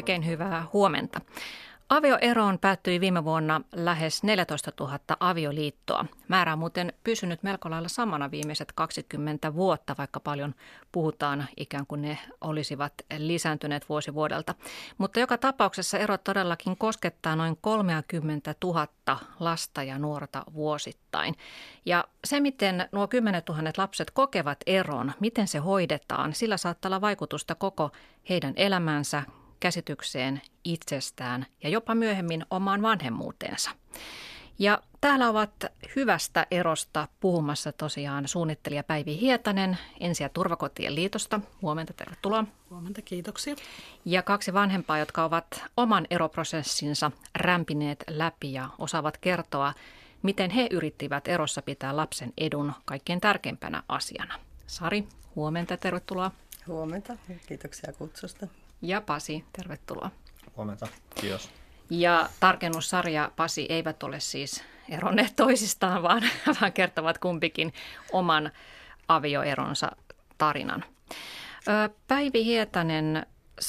Oikein hyvää huomenta. Avioeroon päättyi viime vuonna lähes 14 000 avioliittoa. Määrä on muuten pysynyt melko lailla samana viimeiset 20 vuotta, vaikka paljon puhutaan ikään kuin ne olisivat lisääntyneet vuosi vuodelta. Mutta joka tapauksessa ero todellakin koskettaa noin 30 000 lasta ja nuorta vuosittain. Ja se, miten nuo 10 000 lapset kokevat eron, miten se hoidetaan, sillä saattaa olla vaikutusta koko heidän elämänsä, käsitykseen itsestään ja jopa myöhemmin omaan vanhemmuuteensa. Ja täällä ovat hyvästä erosta puhumassa tosiaan suunnittelija Päivi Hietanen Ensi- ja turvakotien liitosta. Huomenta, tervetuloa. Huomenta, kiitoksia. Ja kaksi vanhempaa, jotka ovat oman eroprosessinsa rämpineet läpi ja osaavat kertoa, miten he yrittivät erossa pitää lapsen edun kaikkein tärkeimpänä asiana. Sari, huomenta, tervetuloa. Huomenta, kiitoksia kutsusta ja Pasi, tervetuloa. Huomenta, kiitos. Ja tarkennussarja Pasi eivät ole siis eronneet toisistaan, vaan, vaan kertovat kumpikin oman avioeronsa tarinan. Päivi Hietanen,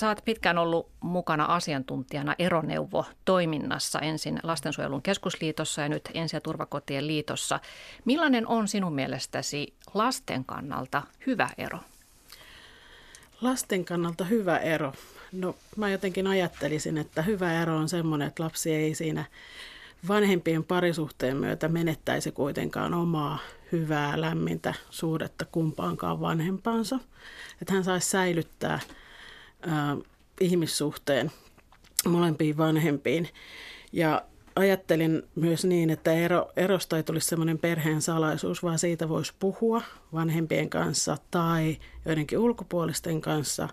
oot pitkään ollut mukana asiantuntijana eroneuvo-toiminnassa ensin Lastensuojelun keskusliitossa ja nyt Ensi- ja turvakotien liitossa. Millainen on sinun mielestäsi lasten kannalta hyvä ero? Lasten kannalta hyvä ero. No mä jotenkin ajattelisin, että hyvä ero on semmoinen, että lapsi ei siinä vanhempien parisuhteen myötä menettäisi kuitenkaan omaa hyvää, lämmintä suhdetta kumpaankaan vanhempaansa. Että hän saisi säilyttää ää, ihmissuhteen molempiin vanhempiin. Ja ajattelin myös niin, että ero, erosta ei tulisi semmoinen perheen salaisuus, vaan siitä voisi puhua vanhempien kanssa tai joidenkin ulkopuolisten kanssa.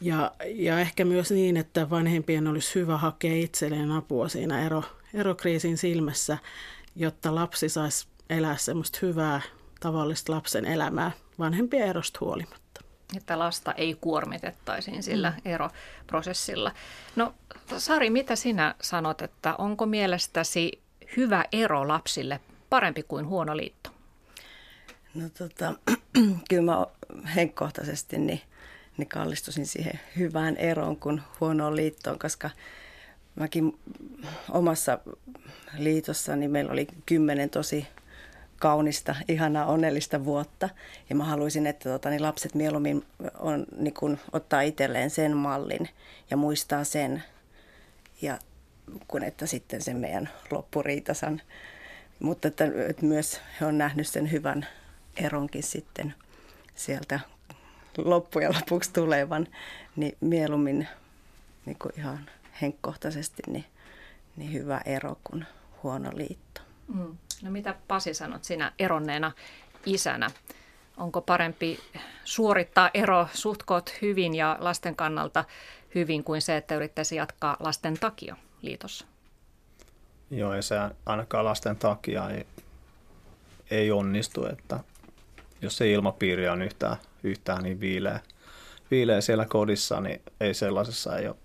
Ja, ja ehkä myös niin, että vanhempien olisi hyvä hakea itselleen apua siinä ero, erokriisin silmässä, jotta lapsi saisi elää semmoista hyvää tavallista lapsen elämää vanhempien erosta huolimatta että lasta ei kuormitettaisiin sillä mm. eroprosessilla. No Sari, mitä sinä sanot, että onko mielestäsi hyvä ero lapsille parempi kuin huono liitto? No tota, kyllä mä henkkohtaisesti niin, niin kallistusin siihen hyvään eroon kuin huonoon liittoon, koska mäkin omassa liitossani meillä oli kymmenen tosi kaunista, ihanaa, onnellista vuotta. Ja mä haluaisin, että tota, niin lapset mieluummin on, niin kun, ottaa itselleen sen mallin ja muistaa sen, ja, kun että sitten sen meidän loppuriitasan. Mutta että, että myös he on nähnyt sen hyvän eronkin sitten sieltä loppujen lopuksi tulevan, niin mieluummin niin kuin ihan henkkohtaisesti niin, niin hyvä ero kuin huono liitto. Mm. No mitä Pasi sanot sinä eronneena isänä? Onko parempi suorittaa ero suhtkot hyvin ja lasten kannalta hyvin kuin se, että yrittäisi jatkaa lasten takia liitossa? Joo, ja se ainakaan lasten takia ei, ei onnistu, että jos se ilmapiiri on yhtään, yhtään niin viileä, viileä siellä kodissa, niin ei sellaisessa ei ole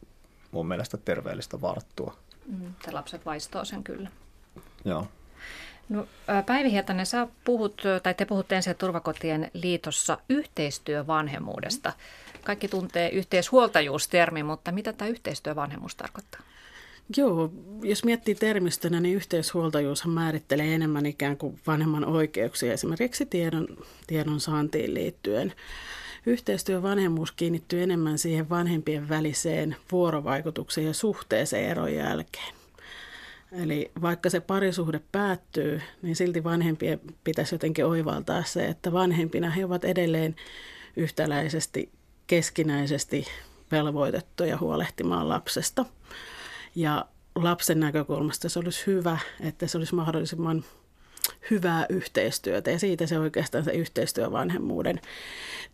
mun mielestä terveellistä varttua. Mm, lapset vaistoo sen kyllä. Joo. No, Päivi Hietanen, sä puhut, tai te puhutte ensin turvakotien liitossa yhteistyövanhemmuudesta. Kaikki tuntee yhteishuoltajuustermi, mutta mitä tämä yhteistyövanhemmuus tarkoittaa? Joo, jos miettii termistönä, niin yhteishuoltajuushan määrittelee enemmän ikään kuin vanhemman oikeuksia esimerkiksi tiedon, tiedon saantiin liittyen. Yhteistyövanhemmuus kiinnittyy enemmän siihen vanhempien väliseen vuorovaikutukseen ja suhteeseen eron jälkeen. Eli vaikka se parisuhde päättyy, niin silti vanhempien pitäisi jotenkin oivaltaa se, että vanhempina he ovat edelleen yhtäläisesti keskinäisesti velvoitettuja huolehtimaan lapsesta. Ja lapsen näkökulmasta se olisi hyvä, että se olisi mahdollisimman hyvää yhteistyötä. Ja siitä se oikeastaan se yhteistyövanhemmuuden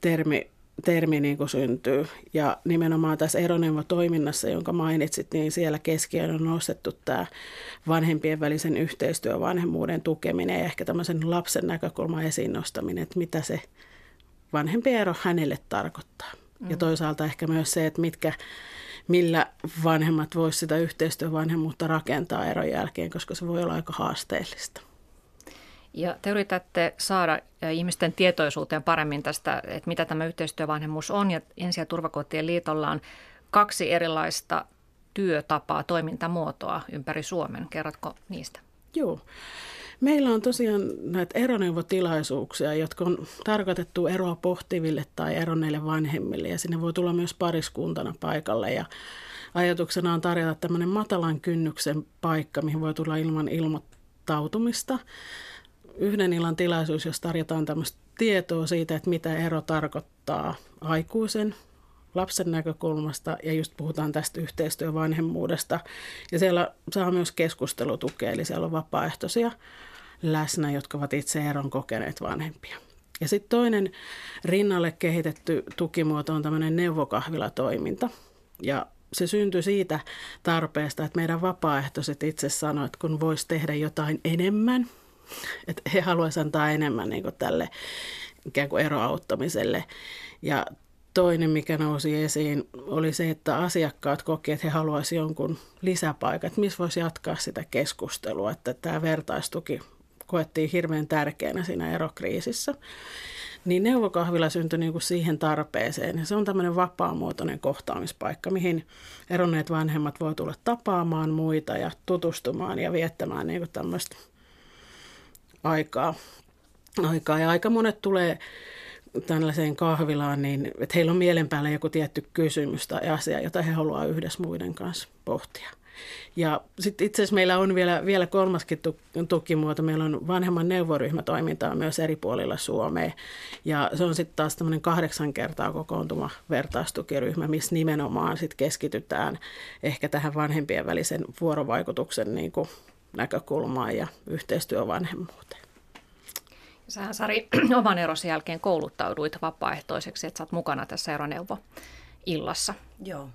termi termi niin kuin syntyy. Ja nimenomaan tässä eroneuvo-toiminnassa, jonka mainitsit, niin siellä keskiöön on nostettu tämä vanhempien välisen yhteistyö, vanhemmuuden tukeminen ja ehkä tämmöisen lapsen näkökulman esiin nostaminen, että mitä se vanhempien ero hänelle tarkoittaa. Mm. Ja toisaalta ehkä myös se, että mitkä, millä vanhemmat voisivat sitä yhteistyövanhemmuutta rakentaa eron jälkeen, koska se voi olla aika haasteellista. Ja te yritätte saada ihmisten tietoisuuteen paremmin tästä, että mitä tämä yhteistyövanhemmuus on. Ja Ensi- ja turvakotien liitolla on kaksi erilaista työtapaa, toimintamuotoa ympäri Suomen. Kerrotko niistä? Joo. Meillä on tosiaan näitä eroneuvotilaisuuksia, jotka on tarkoitettu eroa pohtiville tai eronneille vanhemmille ja sinne voi tulla myös pariskuntana paikalle ja ajatuksena on tarjota tämmöinen matalan kynnyksen paikka, mihin voi tulla ilman ilmoittautumista. Yhden illan tilaisuus, jos tarjotaan tämmöistä tietoa siitä, että mitä ero tarkoittaa aikuisen lapsen näkökulmasta ja just puhutaan tästä yhteistyövanhemmuudesta. Ja siellä saa myös keskustelutukea, eli siellä on vapaaehtoisia läsnä, jotka ovat itse eron kokeneet vanhempia. Ja sitten toinen rinnalle kehitetty tukimuoto on tämmöinen neuvokahvilatoiminta. Ja se syntyi siitä tarpeesta, että meidän vapaaehtoiset itse sanoivat, että kun voisi tehdä jotain enemmän, että he haluaisivat antaa enemmän niin kuin tälle ikään kuin eroauttamiselle. Ja toinen, mikä nousi esiin, oli se, että asiakkaat kokivat, että he haluaisivat jonkun lisäpaikan, että missä voisi jatkaa sitä keskustelua, että tämä vertaistuki koettiin hirveän tärkeänä siinä erokriisissä. Niin neuvokahvila syntyi niin kuin siihen tarpeeseen. Ja se on tämmöinen vapaamuotoinen kohtaamispaikka, mihin eronneet vanhemmat voi tulla tapaamaan muita ja tutustumaan ja viettämään niin kuin tämmöistä aikaa. aikaa. Ja aika monet tulee tällaiseen kahvilaan, niin että heillä on mielen päällä joku tietty kysymys tai asia, jota he haluavat yhdessä muiden kanssa pohtia. Ja sitten itse asiassa meillä on vielä, vielä kolmaskin tukimuoto. Meillä on vanhemman neuvoryhmätoimintaa myös eri puolilla Suomea. Ja se on sitten taas tämmöinen kahdeksan kertaa kokoontuma vertaistukiryhmä, missä nimenomaan sit keskitytään ehkä tähän vanhempien välisen vuorovaikutuksen niin kuin näkökulmaan ja yhteistyövanhemmuuteen. Sähän Sari oman erosi jälkeen kouluttauduit vapaaehtoiseksi, että sä oot mukana tässä eroneuvo illassa. Joo.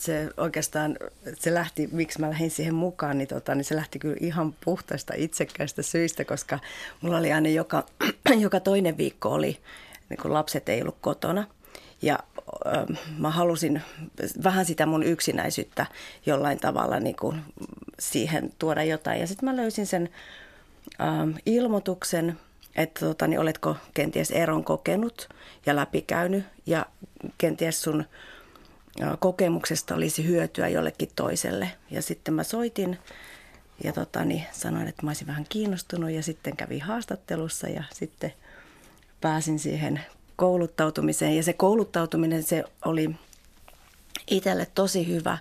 Se oikeastaan, se lähti, miksi mä lähdin siihen mukaan, niin, tota, niin se lähti kyllä ihan puhtaista itsekkäistä syistä, koska mulla oli aina joka, joka toinen viikko oli, niin kun lapset ei ollut kotona. Ja mä halusin vähän sitä mun yksinäisyyttä jollain tavalla niin kuin siihen tuoda jotain. Ja sitten mä löysin sen ö, ilmoituksen että tota, niin oletko kenties eron kokenut ja läpikäynyt ja kenties sun kokemuksesta olisi hyötyä jollekin toiselle. Ja sitten mä soitin ja tota, niin sanoin, että mä olisin vähän kiinnostunut ja sitten kävin haastattelussa ja sitten pääsin siihen kouluttautumiseen. Ja se kouluttautuminen se oli itselle tosi hyvä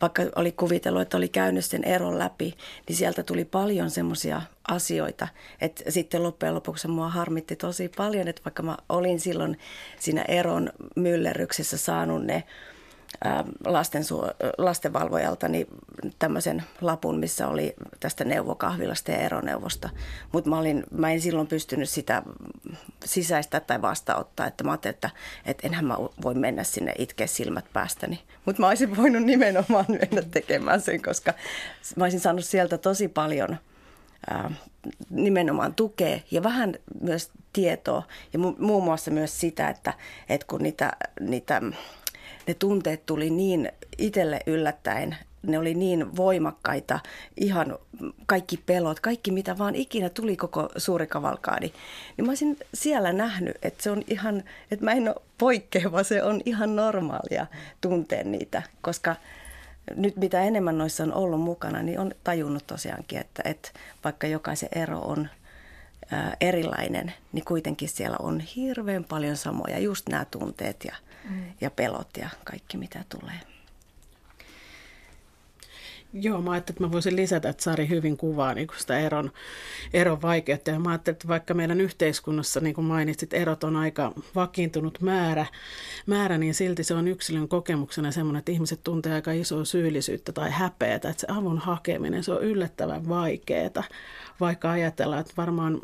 vaikka oli kuvitellut, että oli käynyt sen eron läpi, niin sieltä tuli paljon semmoisia asioita, että sitten loppujen lopuksi mua harmitti tosi paljon, että vaikka mä olin silloin siinä eron myllerryksessä saanut ne lastensu- lastenvalvojalta niin tämmöisen lapun, missä oli tästä neuvokahvilasta ja eroneuvosta. Mutta mä, mä en silloin pystynyt sitä sisäistä tai vastaanottaa, että mä ajattelin, että, että enhän mä voi mennä sinne itkeä silmät päästäni. Mutta mä olisin voinut nimenomaan mennä tekemään sen, koska mä olisin saanut sieltä tosi paljon ää, nimenomaan tukea ja vähän myös tietoa ja mu- muun muassa myös sitä, että, että kun niitä, niitä ne tunteet tuli niin itselle yllättäen, ne oli niin voimakkaita, ihan kaikki pelot, kaikki mitä vaan ikinä tuli koko suuri kavalkaadi. Niin mä olisin siellä nähnyt, että se on ihan, että mä en ole poikkeava, se on ihan normaalia tuntea niitä, koska nyt mitä enemmän noissa on ollut mukana, niin on tajunnut tosiaankin, että, että vaikka jokaisen ero on erilainen, niin kuitenkin siellä on hirveän paljon samoja, just nämä tunteet ja ja pelot ja kaikki mitä tulee. Joo, mä ajattelin, että mä voisin lisätä, että Sari hyvin kuvaa niin sitä eron, eron vaikeutta. Ja mä ajattelin, että vaikka meidän yhteiskunnassa, niin kuin mainitsit, erot on aika vakiintunut määrä, määrä, niin silti se on yksilön kokemuksena semmoinen, että ihmiset tuntee aika isoa syyllisyyttä tai häpeätä. Että se avun hakeminen, se on yllättävän vaikeaa, vaikka ajatellaan, että varmaan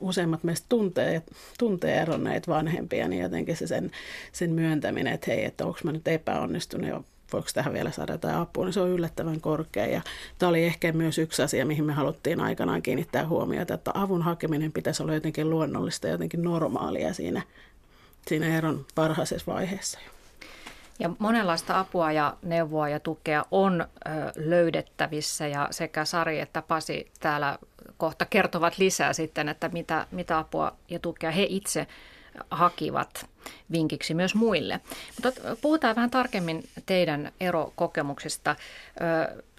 useimmat meistä tuntee, tuntee eronneet vanhempia, niin jotenkin se sen, sen myöntäminen, että hei, että onko mä nyt epäonnistunut ja voiko tähän vielä saada jotain apua, niin se on yllättävän korkea. Ja tämä oli ehkä myös yksi asia, mihin me haluttiin aikanaan kiinnittää huomiota, että avun hakeminen pitäisi olla jotenkin luonnollista ja jotenkin normaalia siinä, siinä eron varhaisessa vaiheessa. Ja monenlaista apua ja neuvoa ja tukea on löydettävissä ja sekä Sari että Pasi täällä kohta kertovat lisää sitten, että mitä, mitä apua ja tukea he itse hakivat vinkiksi myös muille. Mutta puhutaan vähän tarkemmin teidän erokokemuksista.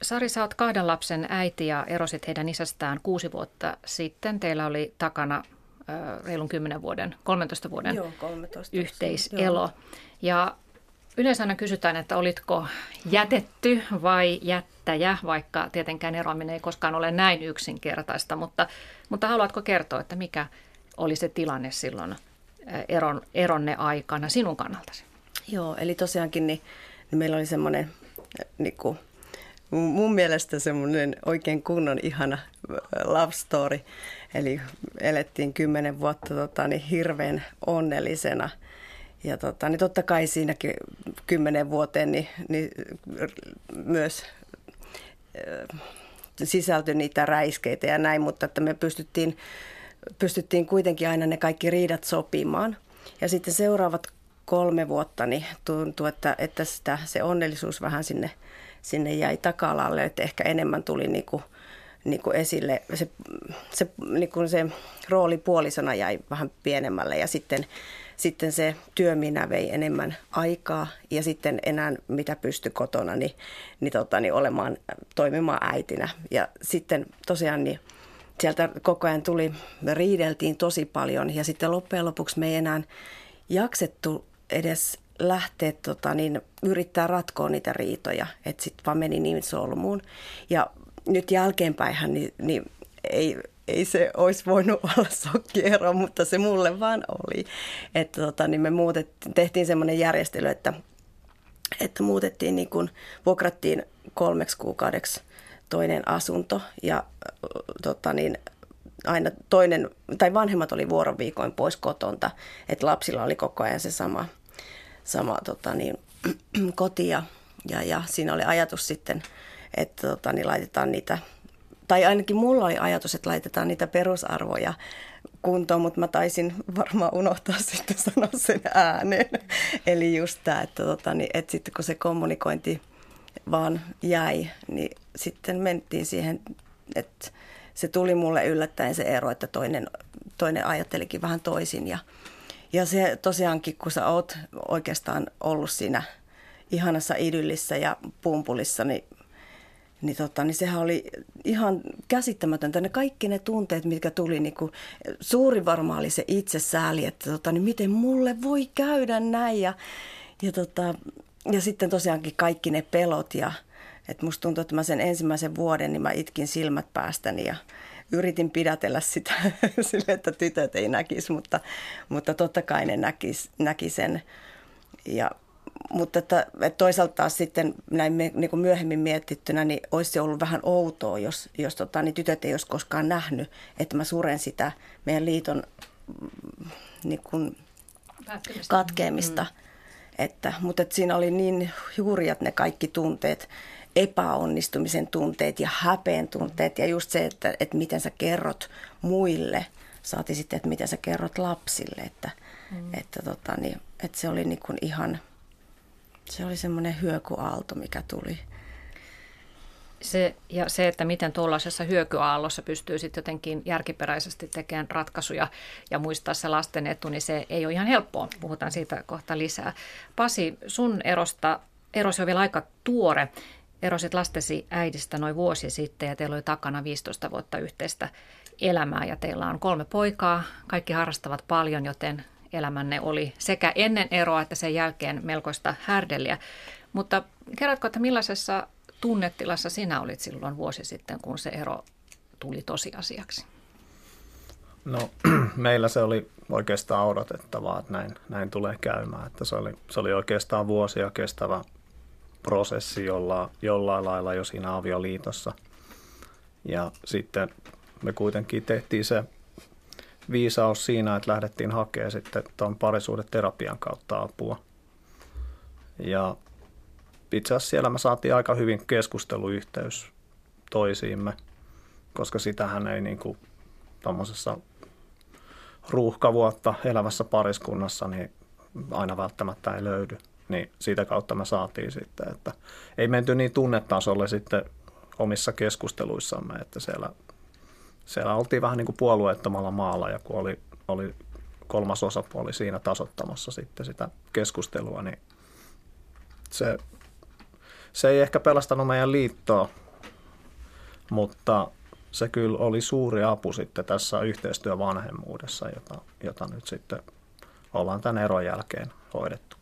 Sari, sä oot kahden lapsen äiti ja erosit heidän isästään kuusi vuotta sitten. Teillä oli takana reilun 10 vuoden, 13 vuoden Joo, 13 yhteiselo. Joo. Ja yleensä aina kysytään, että olitko jätetty vai jättäjä, vaikka tietenkään eroaminen ei koskaan ole näin yksinkertaista, mutta, mutta haluatko kertoa, että mikä oli se tilanne silloin eron, eronne aikana sinun kannaltasi? Joo, eli tosiaankin niin, niin meillä oli semmoinen niin kuin, mun mielestä semmoinen oikein kunnon ihana love story. Eli elettiin kymmenen vuotta tota, niin hirveän onnellisena. Ja tota, niin totta kai siinäkin kymmenen vuoteen niin, niin myös sisältyi niitä räiskeitä ja näin, mutta että me pystyttiin, pystyttiin kuitenkin aina ne kaikki riidat sopimaan. Ja sitten seuraavat kolme vuotta niin tuntui, että, että sitä, se onnellisuus vähän sinne, sinne jäi taka-alalle, että ehkä enemmän tuli niin kuin niin kuin esille, se, se, niin kuin se rooli puolisona jäi vähän pienemmälle ja sitten, sitten se työminä vei enemmän aikaa ja sitten enää mitä pysty kotona niin, niin, tota, niin olemaan, toimimaan äitinä. Ja sitten tosiaan niin sieltä koko ajan tuli, riideltiin tosi paljon ja sitten loppujen lopuksi me ei enää jaksettu edes lähteä tota, niin, yrittää ratkoa niitä riitoja, että sitten vaan meni niin solmuun. Ja nyt jälkeenpäin niin, niin ei, ei se olisi voinut olla sokkiero, mutta se mulle vaan oli. Että tota, niin me muutettiin, tehtiin semmoinen järjestely, että, että muutettiin niin kuin, vuokrattiin kolmeksi kuukaudeksi toinen asunto ja tota, niin, aina toinen, tai vanhemmat oli vuoroviikoin pois kotonta, että lapsilla oli koko ajan se sama, sama tota, niin, koti ja, ja, ja siinä oli ajatus sitten – että tota, niin laitetaan niitä, tai ainakin mulla oli ajatus, että laitetaan niitä perusarvoja kuntoon, mutta mä taisin varmaan unohtaa sitten sanoa sen ääneen. Eli just tämä, että, tota, niin, että sitten kun se kommunikointi vaan jäi, niin sitten mentiin siihen, että se tuli mulle yllättäen se ero, että toinen, toinen ajattelikin vähän toisin. Ja, ja se tosiaankin, kun sä oot oikeastaan ollut siinä ihanassa idyllissä ja pumpulissa, niin niin, tota, niin sehän oli ihan käsittämätöntä. Ne kaikki ne tunteet, mitkä tuli, niin kuin, suuri varmaan oli se itsesääli, että tota, niin miten mulle voi käydä näin. Ja, ja, tota, ja sitten tosiaankin kaikki ne pelot ja että musta tuntuu, että mä sen ensimmäisen vuoden, niin mä itkin silmät päästäni ja yritin pidätellä sitä sille, että tytöt ei näkisi, mutta, mutta totta kai ne näki, näki sen. Ja mutta että, että toisaalta taas sitten näin me, niin kuin myöhemmin mietittynä, niin olisi se ollut vähän outoa, jos, jos tota, niin tytöt ei olisi koskaan nähnyt, että mä suren sitä meidän liiton mm, niin kuin katkeamista. Mm. Että, mutta että siinä oli niin hurjat ne kaikki tunteet, epäonnistumisen tunteet ja häpeen tunteet ja just se, että, että miten sä kerrot muille, saati sitten, että miten sä kerrot lapsille, että, mm. että, tota, niin, että se oli niin kuin ihan – se oli semmoinen hyökyaalto, mikä tuli. Se, ja se, että miten tuollaisessa hyökyaallossa pystyy sitten jotenkin järkiperäisesti tekemään ratkaisuja ja muistaa se lasten etu, niin se ei ole ihan helppoa. Puhutaan siitä kohta lisää. Pasi, sun erosta, erosi on vielä aika tuore. Erosit lastesi äidistä noin vuosi sitten ja teillä oli takana 15 vuotta yhteistä elämää ja teillä on kolme poikaa. Kaikki harrastavat paljon, joten elämänne oli sekä ennen eroa että sen jälkeen melkoista härdeliä. Mutta kerrotko, että millaisessa tunnetilassa sinä olit silloin vuosi sitten, kun se ero tuli tosiasiaksi? No meillä se oli oikeastaan odotettavaa, että näin, näin tulee käymään. Että se, oli, se oli oikeastaan vuosia kestävä prosessi jolla, jollain lailla jo siinä avioliitossa. Ja sitten me kuitenkin tehtiin se viisaus siinä, että lähdettiin hakemaan sitten tuon terapian kautta apua. Ja itse asiassa siellä me saatiin aika hyvin keskusteluyhteys toisiimme, koska sitähän ei niin kuin tuommoisessa ruuhkavuotta elävässä pariskunnassa niin aina välttämättä ei löydy. Niin siitä kautta me saatiin sitten, että ei menty niin tunnetasolle sitten omissa keskusteluissamme, että siellä siellä oltiin vähän niin kuin puolueettomalla maalla ja kun oli, oli kolmas osapuoli siinä tasottamassa sitten sitä keskustelua, niin se, se ei ehkä pelastanut meidän liittoa, mutta se kyllä oli suuri apu sitten tässä yhteistyövanhemmuudessa, jota, jota nyt sitten ollaan tämän eron jälkeen hoidettu.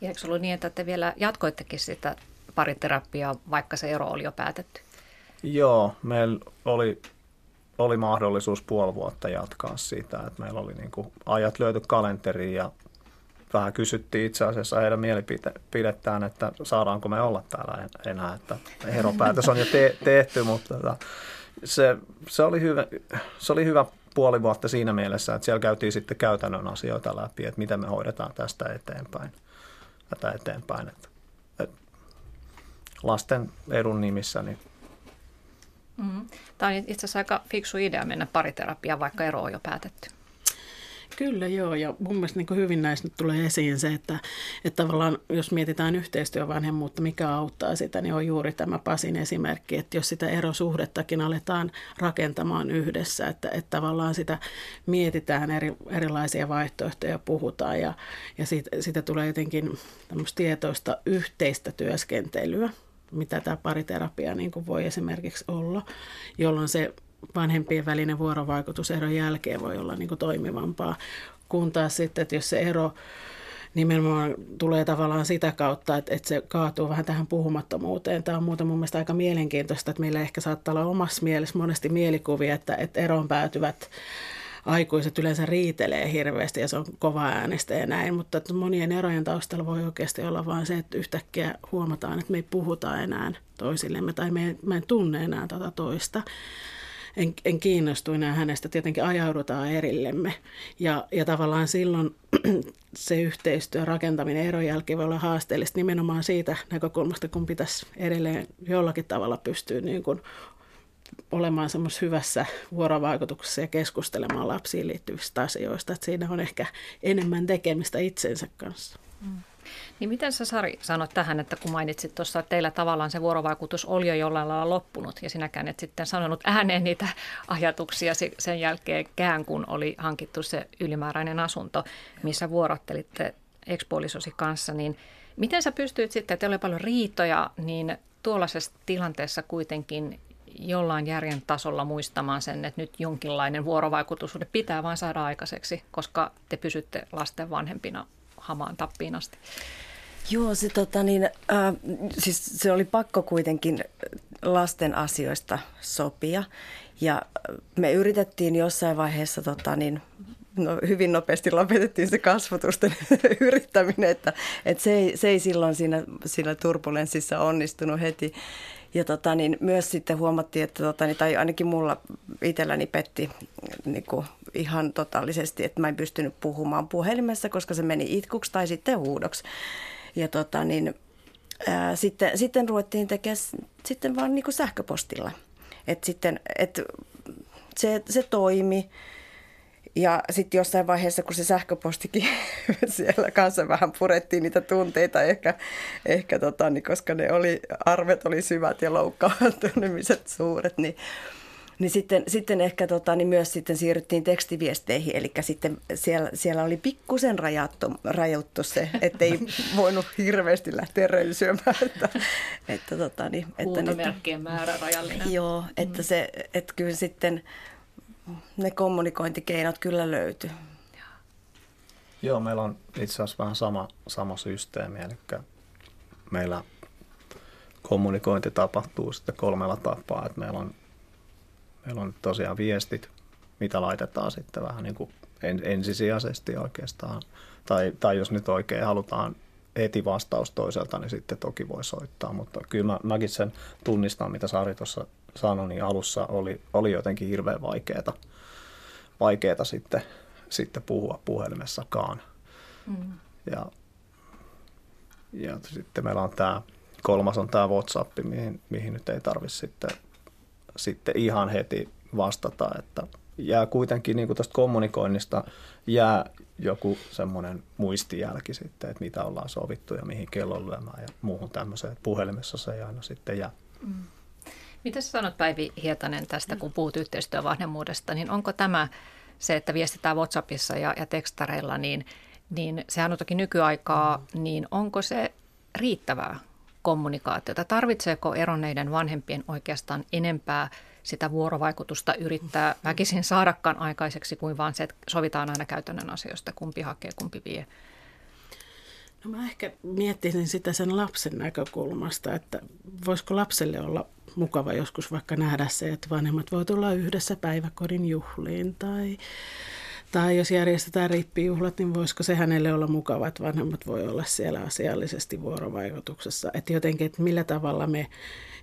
Ja eikö ollut niin, että te vielä jatkoittekin sitä pariterapiaa, vaikka se ero oli jo päätetty? Joo, meillä oli, oli mahdollisuus puoli vuotta jatkaa siitä, että meillä oli niin kuin ajat löyty kalenteriin ja vähän kysyttiin itse asiassa heidän mielipidettään, että saadaanko me olla täällä enää, että eropäätös on jo te- tehty, mutta tota, se, se, oli hyvä, se oli hyvä puoli vuotta siinä mielessä, että siellä käytiin sitten käytännön asioita läpi, että miten me hoidetaan tästä eteenpäin. Tätä eteenpäin. Että, että lasten edun nimissä. Niin. Mm-hmm. Tämä on itse asiassa aika fiksu idea mennä pariterapiaan, vaikka ero on jo päätetty. Kyllä joo, ja mun mielestä niin hyvin näistä nyt tulee esiin se, että, että tavallaan jos mietitään yhteistyövanhemmuutta, mikä auttaa sitä, niin on juuri tämä Pasin esimerkki, että jos sitä erosuhdettakin aletaan rakentamaan yhdessä, että, että tavallaan sitä mietitään eri, erilaisia vaihtoehtoja, puhutaan ja, ja siitä, siitä tulee jotenkin tämmöistä tietoista yhteistä työskentelyä mitä tämä pariterapia niin voi esimerkiksi olla, jolloin se vanhempien välinen vuorovaikutus eron jälkeen voi olla niin kuin toimivampaa, kun taas sitten, että jos se ero nimenomaan tulee tavallaan sitä kautta, että, että se kaatuu vähän tähän puhumattomuuteen. Tämä on muuten mun mielestä aika mielenkiintoista, että meillä ehkä saattaa olla omassa mielessä monesti mielikuvia, että, että eroon päätyvät aikuiset yleensä riitelee hirveästi ja se on kova äänestä ja näin, mutta monien erojen taustalla voi oikeasti olla vain se, että yhtäkkiä huomataan, että me ei puhuta enää toisillemme tai me ei, me ei tunne enää tätä toista en, en kiinnostu enää hänestä, tietenkin ajaudutaan erillemme. Ja, ja tavallaan silloin se yhteistyö, rakentaminen eron jälkeen voi olla haasteellista nimenomaan siitä näkökulmasta, kun pitäisi edelleen jollakin tavalla pystyä niin kuin olemaan semmoisessa hyvässä vuorovaikutuksessa ja keskustelemaan lapsiin liittyvistä asioista. Että siinä on ehkä enemmän tekemistä itsensä kanssa. Mm. Niin miten sä Sari sanot tähän, että kun mainitsit tuossa, että teillä tavallaan se vuorovaikutus oli jo jollain lailla loppunut ja sinäkään et sitten sanonut ääneen niitä ajatuksia sen jälkeenkään, kun oli hankittu se ylimääräinen asunto, missä vuorottelitte ekspuolisosi kanssa, niin miten sä pystyit sitten, että oli paljon riitoja, niin tuollaisessa tilanteessa kuitenkin jollain järjen tasolla muistamaan sen, että nyt jonkinlainen vuorovaikutus pitää vain saada aikaiseksi, koska te pysytte lasten vanhempina hamaan tappiin asti. Joo, se, tota, niin, äh, siis se oli pakko kuitenkin lasten asioista sopia. Ja me yritettiin jossain vaiheessa tota, niin, no, hyvin nopeasti lopetettiin se kasvatusten yrittäminen, että, että se, ei, se ei silloin siinä, siinä turbulenssissa onnistunut heti. Ja tota, niin myös sitten huomattiin, että tota, niin, tai ainakin mulla itselläni petti niin kuin ihan totaalisesti, että mä en pystynyt puhumaan puhelimessa, koska se meni itkuksi tai sitten huudoksi. Ja tota, niin, ää, sitten, sitten ruvettiin tekemään sitten vaan niin kuin sähköpostilla. Et sitten, et se, se toimi. Ja sitten jossain vaiheessa, kun se sähköpostikin siellä kanssa vähän purettiin niitä tunteita, ehkä, ehkä tota, niin koska ne oli, arvet oli syvät ja loukkaantumiset suuret, niin, niin sitten, sitten ehkä tota, niin myös sitten siirryttiin tekstiviesteihin, eli sitten siellä, siellä oli pikkusen rajattu, rajattu se, ettei voinut hirveästi lähteä röysyämään. Että, että, tota, niin, että määrä rajallinen. Joo, että, se, että kyllä sitten ne kommunikointikeinot kyllä löytyy. Joo, meillä on itse asiassa vähän sama, sama systeemi, eli meillä kommunikointi tapahtuu sitten kolmella tapaa, että meillä on, meillä on tosiaan viestit, mitä laitetaan sitten vähän niin kuin ensisijaisesti oikeastaan, tai, tai jos nyt oikein halutaan heti vastaus toiselta, niin sitten toki voi soittaa, mutta kyllä mä, mäkin sen tunnistan, mitä Sari tuossa sanoi, niin alussa oli, oli jotenkin hirveän vaikeaa, vaikeaa sitten, sitten puhua puhelimessakaan. Mm. Ja, ja sitten meillä on tämä kolmas on tämä WhatsApp, mihin, mihin nyt ei tarvitse sitten, sitten ihan heti vastata, että jää kuitenkin niin kuin tästä kommunikoinnista jää joku semmoinen muistijälki sitten, että mitä ollaan sovittu ja mihin kellon lyömään ja muuhun tämmöiseen. Puhelimessa se ei aina sitten jää. Mm. Mitä sä sanot Päivi Hietanen tästä, kun puhut yhteistyövanhemmuudesta, niin onko tämä se, että viestitään WhatsAppissa ja, ja tekstareilla, niin, niin sehän on toki nykyaikaa, niin onko se riittävää kommunikaatiota? Tarvitseeko eronneiden vanhempien oikeastaan enempää sitä vuorovaikutusta yrittää väkisin saadakaan aikaiseksi kuin vaan se, että sovitaan aina käytännön asioista, kumpi hakee, kumpi vie? No mä ehkä miettisin sitä sen lapsen näkökulmasta, että voisiko lapselle olla mukava joskus vaikka nähdä se, että vanhemmat voi tulla yhdessä päiväkodin juhliin tai, tai jos järjestetään rippijuhlat, niin voisiko se hänelle olla mukava, että vanhemmat voi olla siellä asiallisesti vuorovaikutuksessa. Että jotenkin, että millä tavalla me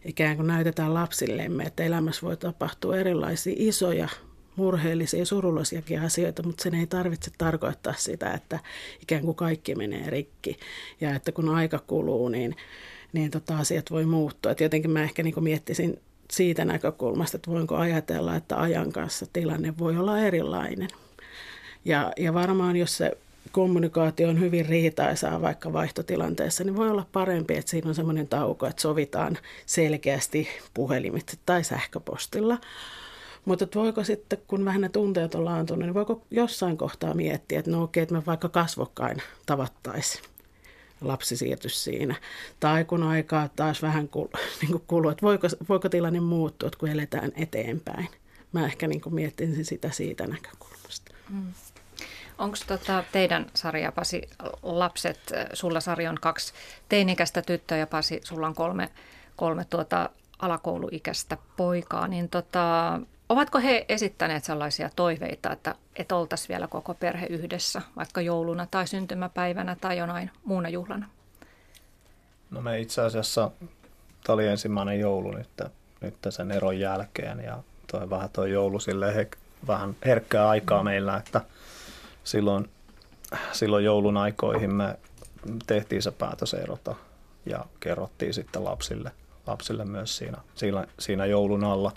ikään kuin näytetään lapsillemme, että elämässä voi tapahtua erilaisia isoja murheellisia surullisiakin asioita, mutta sen ei tarvitse tarkoittaa sitä, että ikään kuin kaikki menee rikki ja että kun aika kuluu, niin, niin tota asiat voi muuttua. Et jotenkin mä ehkä niin miettisin siitä näkökulmasta, että voinko ajatella, että ajan kanssa tilanne voi olla erilainen. Ja, ja varmaan jos se kommunikaatio on hyvin riitaisaa vaikka vaihtotilanteessa, niin voi olla parempi, että siinä on semmoinen tauko, että sovitaan selkeästi puhelimitse tai sähköpostilla. Mutta voiko sitten, kun vähän ne tunteet on laantunut, niin voiko jossain kohtaa miettiä, että no okei, että me vaikka kasvokkain tavattaisiin lapsi siirtyisi siinä. Tai kun aikaa taas vähän niin kuluu, että voiko, voiko tilanne muuttua, kun eletään eteenpäin. Mä ehkä niin miettisin sitä siitä näkökulmasta. Mm. Onko tota teidän sarja, Pasi, lapset, sulla Sari on kaksi teinikäistä tyttöä ja Pasi, sulla on kolme, kolme tuota alakouluikäistä poikaa, niin tota, ovatko he esittäneet sellaisia toiveita, että, että oltaisiin vielä koko perhe yhdessä, vaikka jouluna tai syntymäpäivänä tai jonain muuna juhlana? No me itse asiassa, tämä oli ensimmäinen joulu nyt, nyt sen eron jälkeen ja toi vähän tuo joulu silleen he, vähän herkkää aikaa meillä, että – silloin, silloin joulun aikoihin me tehtiin se päätös erota ja kerrottiin sitten lapsille, lapsille myös siinä, siinä, siinä joulun alla.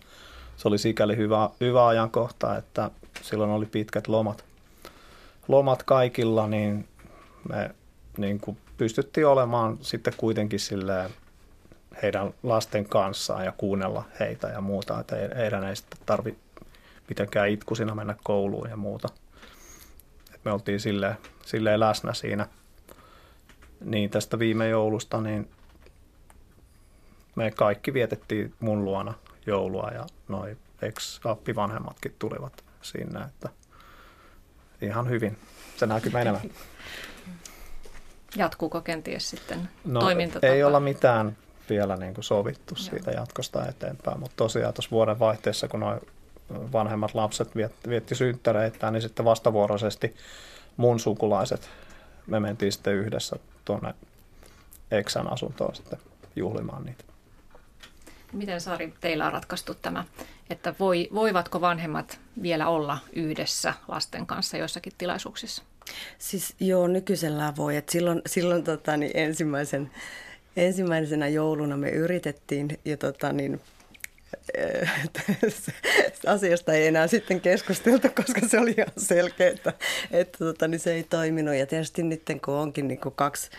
Se oli sikäli hyvä, hyvä ajankohta, että silloin oli pitkät lomat, lomat kaikilla, niin me niin kuin pystyttiin olemaan sitten kuitenkin silleen heidän lasten kanssaan ja kuunnella heitä ja muuta, että heidän ei sitten tarvitse mitenkään itkusina mennä kouluun ja muuta – me oltiin silleen, silleen läsnä siinä. Niin tästä viime joulusta, niin me kaikki vietettiin mun luona joulua ja noi ex-appivanhemmatkin tulivat sinne, että ihan hyvin. Se näkyy menemään. Jatkuuko kenties sitten no, toimintatapa? Ei olla mitään vielä niin kuin sovittu Joo. siitä jatkosta eteenpäin, mutta tosiaan tuossa vuoden vaihteessa, kun noin vanhemmat lapset vietti, vietti synttäreitä, niin sitten vastavuoroisesti mun sukulaiset, me mentiin sitten yhdessä tuonne Eksän asuntoon sitten juhlimaan niitä. Miten Sari, teillä on ratkaistu tämä, että voi, voivatko vanhemmat vielä olla yhdessä lasten kanssa joissakin tilaisuuksissa? Siis joo, nykyisellään voi. Et silloin silloin tota, niin ensimmäisen, ensimmäisenä jouluna me yritettiin ja tota, niin, asiasta ei enää sitten keskusteltu, koska se oli ihan selkeä, että, että tota, niin se ei toiminut. Ja tietysti nyt kun onkin niin kuin kaksi,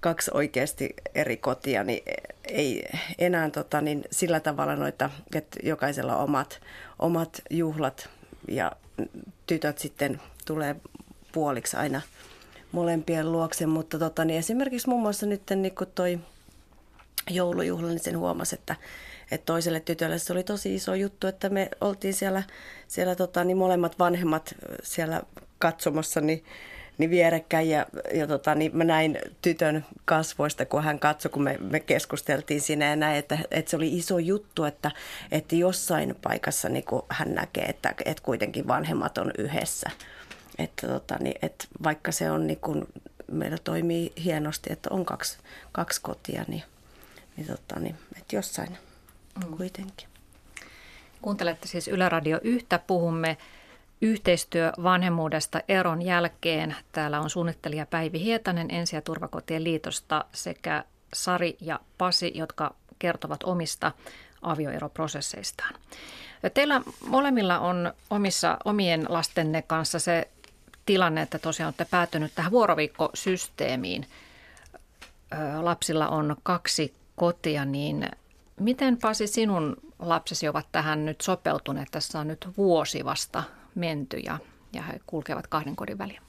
kaksi oikeasti eri kotia, niin ei enää tota, niin sillä tavalla noita, että jokaisella omat, omat juhlat ja tytöt sitten tulee puoliksi aina molempien luokse, mutta tota, niin esimerkiksi muun muassa nyt niin toi joulujuhla, niin sen huomasi, että että toiselle tytölle se oli tosi iso juttu, että me oltiin siellä, siellä tota, niin molemmat vanhemmat siellä katsomassa, niin niin vierekkäin ja, ja tota, niin mä näin tytön kasvoista, kun hän katsoi, kun me, me keskusteltiin siinä ja näin, että, että se oli iso juttu, että, että jossain paikassa niin kun hän näkee, että, että kuitenkin vanhemmat on yhdessä. Että, tota, niin, että vaikka se on niin kun, meillä toimii hienosti, että on kaksi, kaksi kotia, niin, niin, tota, niin että jossain mm. kuitenkin. Kuuntelette siis Yle Radio yhtä. Puhumme yhteistyö vanhemmuudesta eron jälkeen. Täällä on suunnittelija Päivi Hietanen Ensi- ja turvakotien liitosta sekä Sari ja Pasi, jotka kertovat omista avioeroprosesseistaan. Teillä molemmilla on omissa, omien lastenne kanssa se tilanne, että tosiaan olette päätynyt tähän vuoroviikkosysteemiin. Lapsilla on kaksi kotia, niin Miten Pasi sinun lapsesi ovat tähän nyt sopeutuneet? Tässä on nyt vuosi vasta menty ja ja he kulkevat kahden kodin väliä.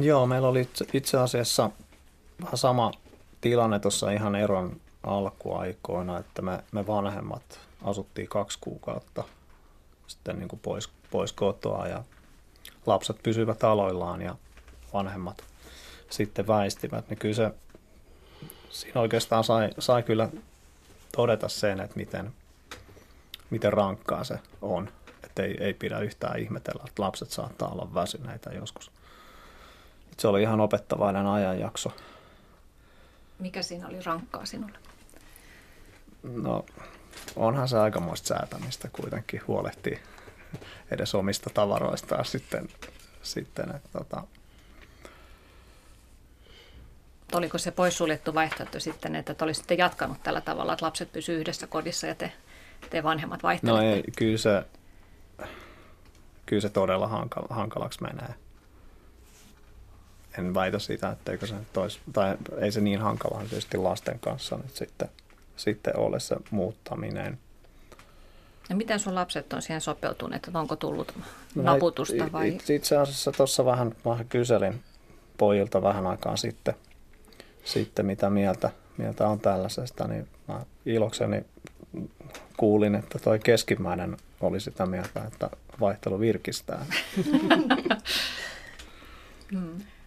Joo, meillä oli itse asiassa vähän sama tilanne tuossa ihan eron alkuaikoina, että me, me vanhemmat asuttiin kaksi kuukautta sitten niin kuin pois, pois kotoa ja lapset pysyvät aloillaan ja vanhemmat sitten väistivät. Niin kyllä se, siinä oikeastaan sai, sai kyllä todeta sen, että miten, miten rankkaa se on. Että ei, ei pidä yhtään ihmetellä, että lapset saattaa olla väsyneitä joskus. Se oli ihan opettavainen ajanjakso. Mikä siinä oli rankkaa sinulle? No, onhan se aikamoista säätämistä kuitenkin huolehtii edes omista tavaroistaan sitten, sitten että tota, Oliko se poissuljettu vaihtoehto sitten, että te olisitte jatkanut tällä tavalla, että lapset pysyvät yhdessä kodissa ja te, te vanhemmat vaihtelette? No ei, kyllä se, kyllä se todella hankala, hankalaksi menee. En väitä sitä, etteikö se tois, tai ei se niin hankalaa tietysti lasten kanssa nyt sitten, sitten ole se muuttaminen. Ja miten sun lapset on siihen sopeutuneet, että onko tullut no, naputusta vai? It, itse asiassa tuossa vähän, vähän kyselin pojilta vähän aikaa sitten, sitten mitä mieltä, mieltä on tällaisesta, niin mä ilokseni kuulin, että toi keskimmäinen oli sitä mieltä, että vaihtelu virkistää. hmm.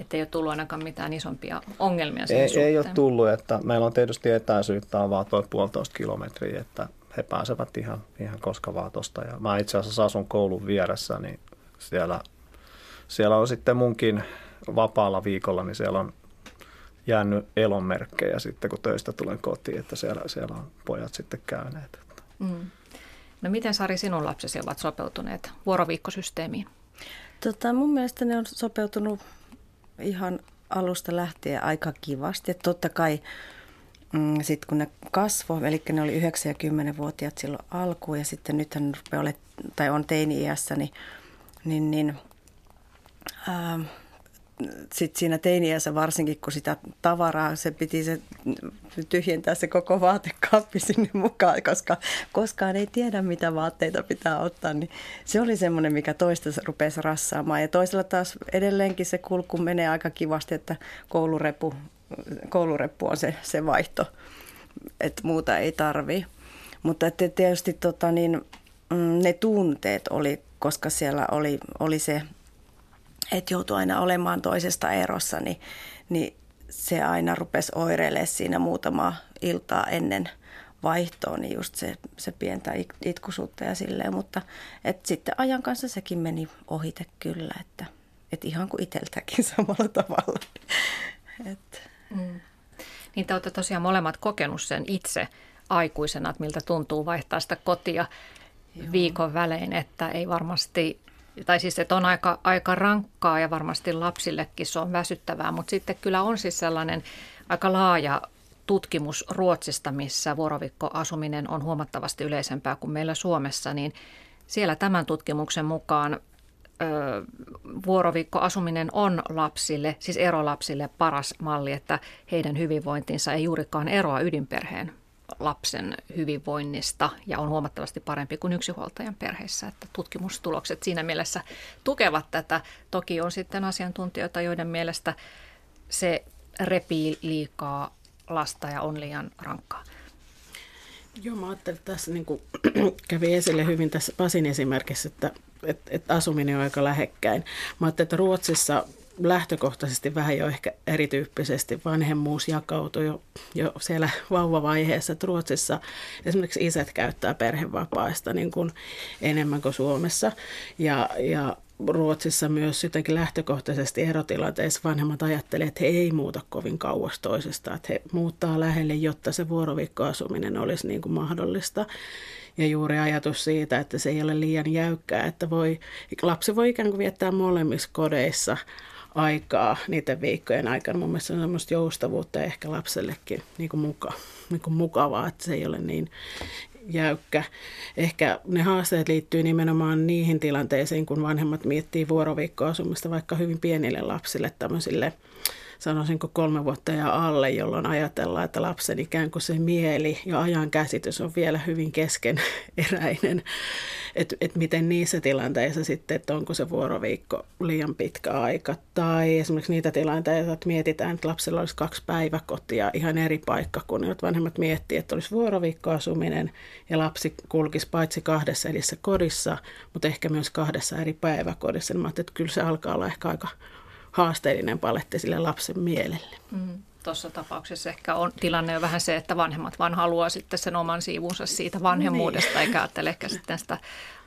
Että ei ole tullut ainakaan mitään isompia ongelmia ei, ei ole tullut, että meillä on tietysti etäisyyttä on vaan tuo puolitoista kilometriä, että he pääsevät ihan, ihan koska vaan tosta. Ja mä itse asiassa asun koulun vieressä, niin siellä, siellä on sitten munkin vapaalla viikolla, niin siellä on jäänyt elonmerkkejä sitten, kun töistä tulen kotiin, että siellä, siellä on pojat sitten käyneet. Mm. No miten Sari sinun lapsesi ovat sopeutuneet vuoroviikkosysteemiin? Tota, mun mielestä ne on sopeutunut ihan alusta lähtien aika kivasti. Et totta kai mm, sitten kun ne kasvo, eli ne oli 9 ja 10-vuotiaat silloin alkuun ja sitten nythän ole, tai on teini-iässä, niin, niin, niin ää, sit siinä teiniässä varsinkin, kun sitä tavaraa, se piti se tyhjentää se koko vaatekaappi sinne mukaan, koska koskaan ei tiedä, mitä vaatteita pitää ottaa, niin se oli semmoinen, mikä toista rupesi rassaamaan. Ja toisella taas edelleenkin se kulku menee aika kivasti, että koulurepu, koulureppu on se, se vaihto, että muuta ei tarvii. Mutta tietysti tota, niin, mm, ne tunteet oli, koska siellä oli, oli se että joutui aina olemaan toisesta erossa, niin, niin se aina rupesi oireilemaan siinä muutama iltaa ennen vaihtoa, niin just se, se pientä itkusuutta ja silleen, mutta et sitten ajan kanssa sekin meni ohite kyllä, että et ihan kuin itseltäkin samalla tavalla. et. Mm. Niin te olette tosiaan molemmat kokenut sen itse aikuisena, että miltä tuntuu vaihtaa sitä kotia Joo. viikon välein, että ei varmasti tai siis että on aika, aika rankkaa ja varmasti lapsillekin se on väsyttävää, mutta sitten kyllä on siis sellainen aika laaja tutkimus Ruotsista, missä vuorovikkoasuminen on huomattavasti yleisempää kuin meillä Suomessa, niin siellä tämän tutkimuksen mukaan ö, vuoroviikkoasuminen on lapsille, siis erolapsille paras malli, että heidän hyvinvointinsa ei juurikaan eroa ydinperheen lapsen hyvinvoinnista ja on huomattavasti parempi kuin yksinhuoltajan perheissä. Että tutkimustulokset siinä mielessä tukevat tätä. Toki on sitten asiantuntijoita, joiden mielestä se repii liikaa lasta ja on liian rankkaa. Joo, mä ajattelin, että tässä niin kuin kävi esille hyvin tässä Pasin esimerkissä, että, että, että asuminen on aika lähekkäin. Mä ajattelin, että Ruotsissa lähtökohtaisesti vähän jo ehkä erityyppisesti vanhemmuus jakautui jo, jo siellä vauvavaiheessa. Että Ruotsissa esimerkiksi isät käyttää perhevapaista niin kuin enemmän kuin Suomessa ja, ja Ruotsissa myös jotenkin lähtökohtaisesti erotilanteissa vanhemmat ajattelevat, että he ei muuta kovin kauas toisesta, että he muuttaa lähelle, jotta se vuoroviikkoasuminen olisi niin kuin mahdollista. Ja juuri ajatus siitä, että se ei ole liian jäykkää, että voi, lapsi voi ikään kuin viettää molemmissa kodeissa aikaa niiden viikkojen aikana. Mun mielestä on semmoista joustavuutta ehkä lapsellekin niin kuin muka, niin kuin mukavaa, että se ei ole niin jäykkä. Ehkä ne haasteet liittyy nimenomaan niihin tilanteisiin, kun vanhemmat miettii vuoroviikkoasumista vaikka hyvin pienille lapsille tämmöisille sanoisinko kolme vuotta ja alle, jolloin ajatellaan, että lapsen ikään kuin se mieli ja ajan käsitys on vielä hyvin keskeneräinen. Että et miten niissä tilanteissa sitten, että onko se vuoroviikko liian pitkä aika. Tai esimerkiksi niitä tilanteita, että mietitään, että lapsella olisi kaksi päiväkotia ihan eri paikka, kun vanhemmat miettii, että olisi vuoroviikkoasuminen ja lapsi kulkisi paitsi kahdessa edissä kodissa, mutta ehkä myös kahdessa eri päiväkodissa. Niin mä että kyllä se alkaa olla ehkä aika haasteellinen paletti sille lapsen mielelle. Mm. Tuossa tapauksessa ehkä on tilanne on vähän se, että vanhemmat vaan haluaa sitten sen oman siivunsa siitä vanhemmuudesta, niin. eikä ajattele ehkä sitten sitä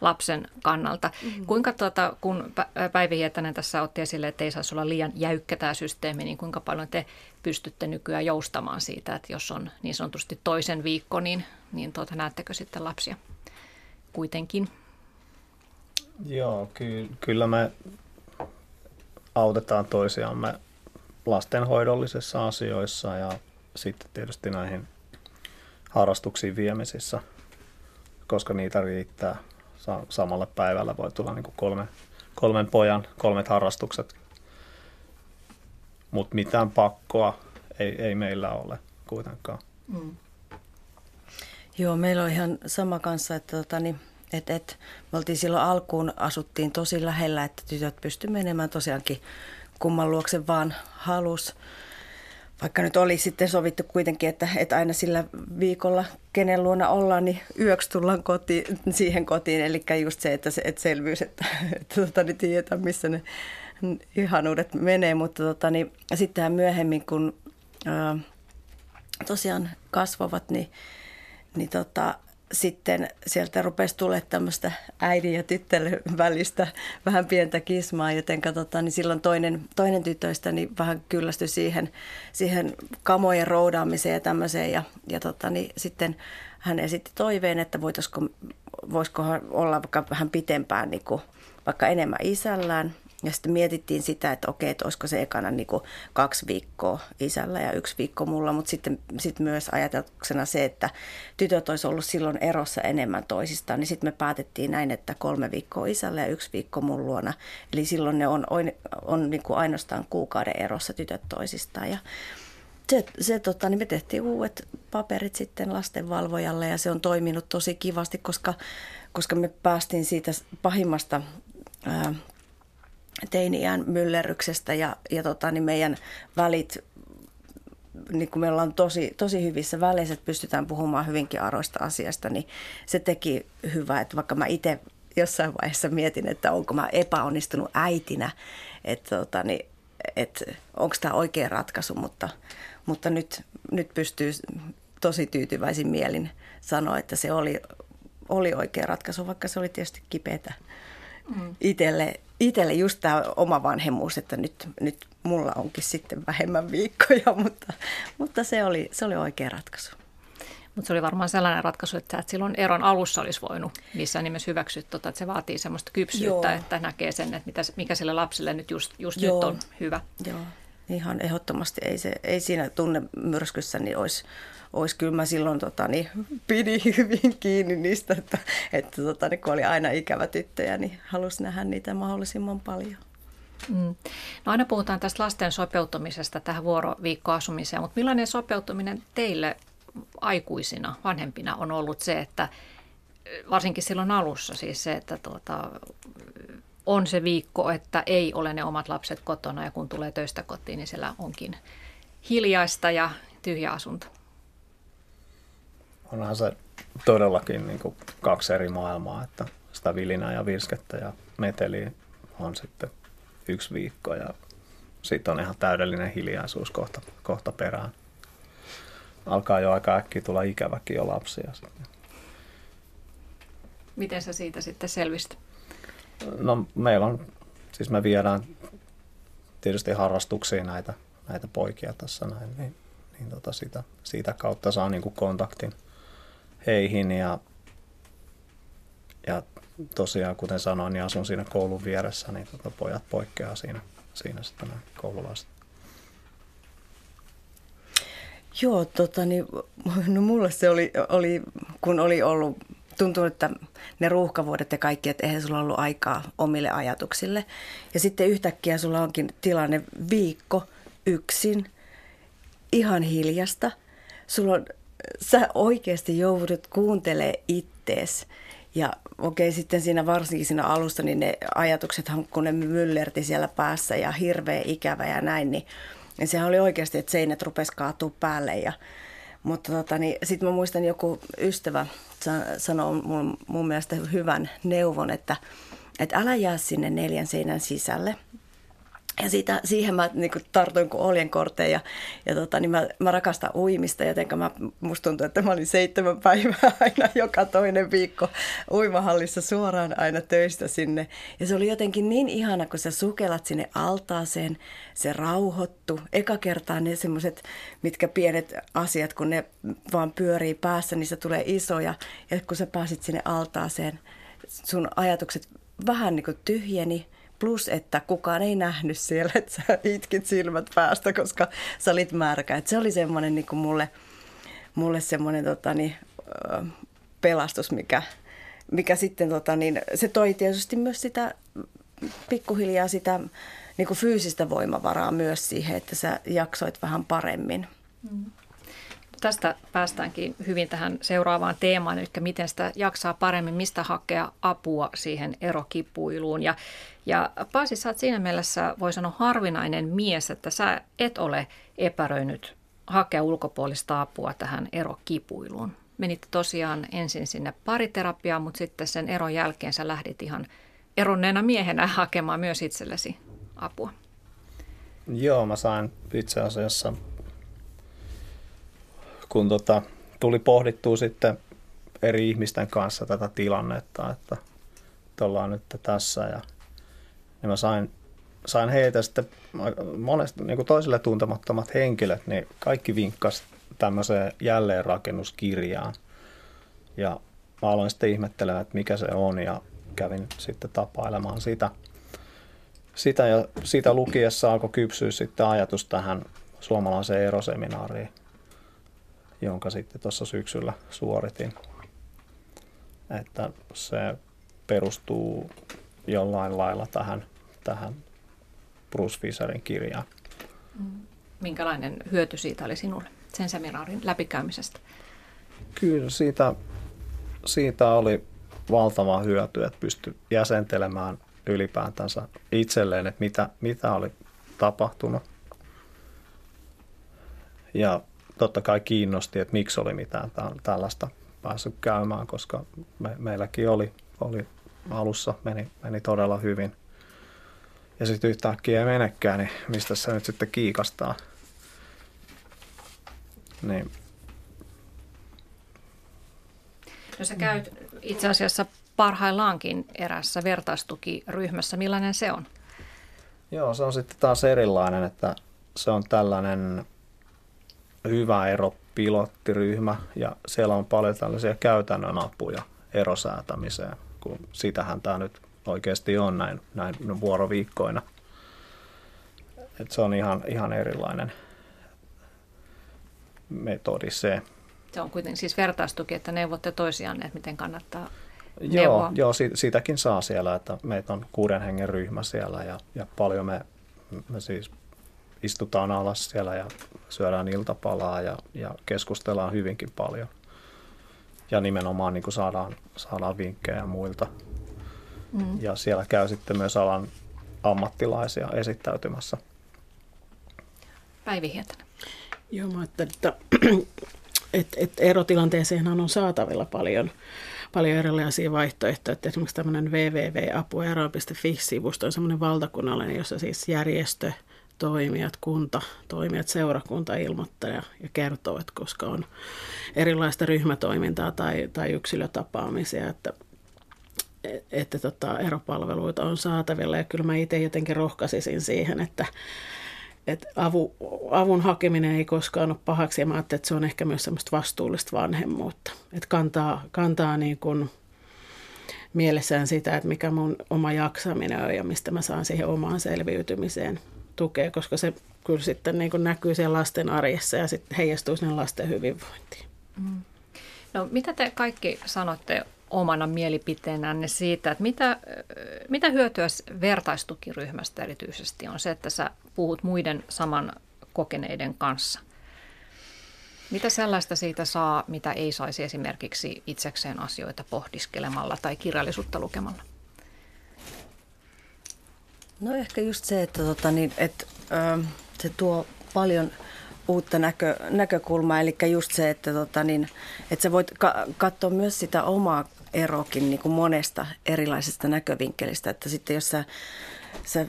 lapsen kannalta. Mm-hmm. Kuinka tuota, kun Päivi Hietanen tässä otti esille, että ei saisi olla liian jäykkä tämä systeemi, niin kuinka paljon te pystytte nykyään joustamaan siitä, että jos on niin sanotusti toisen viikko, niin, niin tuota, näettekö sitten lapsia kuitenkin? Joo, ky- kyllä me autetaan toisiamme lastenhoidollisissa asioissa ja sitten tietysti näihin harrastuksiin viemisissä, koska niitä riittää. Samalla päivällä voi tulla niin kolme, kolmen pojan kolmet harrastukset, mutta mitään pakkoa ei, ei meillä ole kuitenkaan. Mm. Joo, meillä on ihan sama kanssa, että tota, niin, et, et, me oltiin silloin alkuun, asuttiin tosi lähellä, että tytöt pystyivät menemään tosiaankin kumman luokse vaan halus. Vaikka nyt oli sitten sovittu kuitenkin, että, että aina sillä viikolla, kenen luona ollaan, niin yöksi tullaan kotiin, siihen kotiin. Eli just se, että, se, että selvyys, että, että tota, niin tiedetään, missä ne ihanuudet menee. Mutta tota, niin, sittenhän myöhemmin, kun ää, tosiaan kasvavat, niin, niin tota, sitten sieltä rupesi tulemaan tämmöistä äidin ja tyttären välistä vähän pientä kismaa, joten tota, niin silloin toinen, toinen tytöistä niin vähän kyllästyi siihen, siihen kamojen roudaamiseen ja tämmöiseen. Ja, ja tota, niin sitten hän esitti toiveen, että voisikohan olla vaikka vähän pitempään niin kuin, vaikka enemmän isällään. Ja sitten mietittiin sitä, että okei, että olisiko se ekana niin kuin kaksi viikkoa isällä ja yksi viikko mulla, mutta sitten sit myös ajatuksena se, että tytöt olisi ollut silloin erossa enemmän toisistaan, niin sitten me päätettiin näin, että kolme viikkoa isällä ja yksi viikko mun luona. Eli silloin ne on, on, on niin kuin ainoastaan kuukauden erossa tytöt toisistaan. Ja se, se tota, niin me tehtiin uudet paperit sitten lastenvalvojalle ja se on toiminut tosi kivasti, koska, koska me päästiin siitä pahimmasta ää, teini-iän myllerryksestä ja, ja tota, niin meidän välit, niin kun me ollaan tosi, tosi hyvissä väleissä, että pystytään puhumaan hyvinkin aroista asiasta, niin se teki hyvää, että vaikka mä itse jossain vaiheessa mietin, että onko mä epäonnistunut äitinä, että tota, niin, että onko tämä oikea ratkaisu, mutta, mutta nyt, nyt pystyy tosi tyytyväisin mielin sanoa, että se oli, oli oikea ratkaisu, vaikka se oli tietysti kipeätä mm. itselle, itselle just tämä oma vanhemmuus, että nyt, nyt mulla onkin sitten vähemmän viikkoja, mutta, mutta se, oli, se oli oikea ratkaisu. Mutta se oli varmaan sellainen ratkaisu, että et silloin eron alussa olisi voinut missään nimessä hyväksyä, tota, että se vaatii semmoista kypsyyttä, Joo. että näkee sen, että mitä, mikä sille lapselle nyt just, just nyt on hyvä. Joo, ihan ehdottomasti ei, se, ei siinä tunnemyrskyssä niin olisi, olisi kyllä mä silloin tota, niin, pidin hyvin kiinni niistä, että, että tota, niin, kun oli aina ikävä tyttöjä, niin halusi nähdä niitä mahdollisimman paljon. Mm. No aina puhutaan tästä lasten sopeutumisesta tähän vuoroviikkoasumiseen, mutta millainen sopeutuminen teille aikuisina, vanhempina on ollut se, että varsinkin silloin alussa siis se, että tuota, on se viikko, että ei ole ne omat lapset kotona ja kun tulee töistä kotiin, niin siellä onkin hiljaista ja tyhjä asunto onhan se todellakin niin kuin kaksi eri maailmaa, että sitä vilinää ja virskettä ja meteliä on sitten yksi viikko ja sitten on ihan täydellinen hiljaisuus kohta, kohta perään. Alkaa jo aika äkkiä tulla ikäväkin jo lapsia. Sitten. Miten sä siitä sitten selvisit? No meillä on, siis me viedään tietysti harrastuksiin näitä, näitä poikia tässä näin, niin, niin tota sitä, siitä kautta saa niin kuin kontaktin – heihin ja, ja tosiaan kuten sanoin, niin asun siinä koulun vieressä, niin tota pojat poikkeaa siinä, siinä sitten nämä koululaiset. Joo, tota, niin, no mulle se oli, oli, kun oli ollut, tuntuu, että ne ruuhkavuodet ja kaikki, että eihän sulla ollut aikaa omille ajatuksille. Ja sitten yhtäkkiä sulla onkin tilanne viikko yksin, ihan hiljasta. Sulla on, sä oikeasti joudut kuuntelemaan ittees. Ja okei, sitten siinä varsinkin siinä alussa, niin ne ajatuksethan, kun ne myllerti siellä päässä ja hirveä ikävä ja näin, niin, niin sehän oli oikeasti, että seinät rupesi kaatua päälle. Ja, mutta tota, niin, sitten mä muistan joku ystävä sanoi mun, mun mielestä hyvän neuvon, että, että älä jää sinne neljän seinän sisälle – ja siitä, siihen mä niin kuin tartuin kuin oljenkorteen ja, ja tota, niin mä, mä rakastan uimista, joten mä, musta tuntuu, että mä olin seitsemän päivää aina joka toinen viikko uimahallissa suoraan aina töistä sinne. Ja se oli jotenkin niin ihana, kun sä sukelat sinne altaaseen, se rauhoittu. Eka kertaa ne semmoiset, mitkä pienet asiat, kun ne vaan pyörii päässä, niin se tulee isoja. Ja kun sä pääsit sinne altaaseen, sun ajatukset vähän niin kuin tyhjeni – Plus, että kukaan ei nähnyt siellä, että sä itkit silmät päästä, koska sä olit märkä. Et se oli semmoinen niin kuin mulle, mulle semmoinen tota, niin, pelastus, mikä, mikä sitten tota, niin, se toi tietysti myös sitä pikkuhiljaa sitä niin kuin fyysistä voimavaraa myös siihen, että sä jaksoit vähän paremmin. Mm. Tästä päästäänkin hyvin tähän seuraavaan teemaan, eli miten sitä jaksaa paremmin, mistä hakea apua siihen erokipuiluun. Ja, ja Paasi, sä oot siinä mielessä, voi sanoa, harvinainen mies, että sä et ole epäröinyt hakea ulkopuolista apua tähän erokipuiluun. Menit tosiaan ensin sinne pariterapiaan, mutta sitten sen eron jälkeen sä lähdit ihan eronneena miehenä hakemaan myös itsellesi apua. Joo, mä sain itse asiassa kun tota, tuli pohdittua sitten eri ihmisten kanssa tätä tilannetta, että, että ollaan nyt tässä ja niin mä sain, sain heitä sitten monesti niin toisille tuntemattomat henkilöt, niin kaikki vinkkas tämmöiseen jälleenrakennuskirjaan. Ja mä aloin sitten ihmettelemään, että mikä se on ja kävin sitten tapailemaan sitä. Sitä ja sitä lukiessa alkoi kypsyä sitten ajatus tähän suomalaiseen eroseminaariin jonka sitten tuossa syksyllä suoritin. Että se perustuu jollain lailla tähän, tähän Bruce Fisherin kirjaan. Mm. Minkälainen hyöty siitä oli sinulle sen seminaarin läpikäymisestä? Kyllä siitä, siitä oli valtava hyöty, että pystyi jäsentelemään ylipäätänsä itselleen, että mitä, mitä oli tapahtunut. Ja totta kai kiinnosti, että miksi oli mitään tällaista päässyt käymään, koska me, meilläkin oli, oli alussa, meni, meni todella hyvin. Ja sitten yhtäkkiä ei menekään, niin mistä se nyt sitten kiikastaa. Niin. No sä käyt itse asiassa parhaillaankin erässä vertaistukiryhmässä. Millainen se on? Joo, se on sitten taas erilainen, että se on tällainen hyvä ero pilottiryhmä ja siellä on paljon tällaisia käytännön apuja erosäätämiseen, kun sitähän tämä nyt oikeasti on näin, näin vuoroviikkoina. Et se on ihan, ihan erilainen metodi se. Se on kuitenkin siis vertaistuki, että neuvotte toisiaan, että miten kannattaa Joo, neuvoa. joo siitäkin saa siellä, että meitä on kuuden hengen ryhmä siellä ja, ja paljon me, me siis istutaan alas siellä ja syödään iltapalaa ja, ja keskustellaan hyvinkin paljon. Ja nimenomaan niin kuin saadaan, saadaan vinkkejä muilta. Mm. Ja siellä käy sitten myös alan ammattilaisia esittäytymässä. Päivi Hietanen. Joo, mä ajattelin, että, että, että erotilanteeseen on saatavilla paljon, paljon erilaisia vaihtoehtoja. Että esimerkiksi tämmöinen www.apuero.fi-sivusto on semmoinen valtakunnallinen, jossa siis järjestö – toimijat, kunta, toimijat, seurakunta ilmoittaa ja, ja kertoo, että koska on erilaista ryhmätoimintaa tai, tai yksilötapaamisia, että, että tota, eropalveluita on saatavilla. Ja kyllä mä itse jotenkin rohkaisisin siihen, että, että avu, avun hakeminen ei koskaan ole pahaksi ja mä että se on ehkä myös semmoista vastuullista vanhemmuutta. Että kantaa, kantaa niin kuin mielessään sitä, että mikä mun oma jaksaminen on ja mistä mä saan siihen omaan selviytymiseen tukea, koska se kyllä sitten niin kuin näkyy siellä lasten arjessa ja sitten heijastuu sinne lasten hyvinvointiin. Mm. No mitä te kaikki sanotte omana mielipiteenänne siitä, että mitä, mitä hyötyä vertaistukiryhmästä erityisesti on se, että sä puhut muiden saman kokeneiden kanssa. Mitä sellaista siitä saa, mitä ei saisi esimerkiksi itsekseen asioita pohdiskelemalla tai kirjallisuutta lukemalla? No ehkä just se, että, tota, niin, että ö, se tuo paljon uutta näkö, näkökulmaa, eli just se, että, tota, niin, että sä voit ka- katsoa myös sitä omaa erokin niin kuin monesta erilaisesta näkövinkkelistä, että sitten jos sä, sä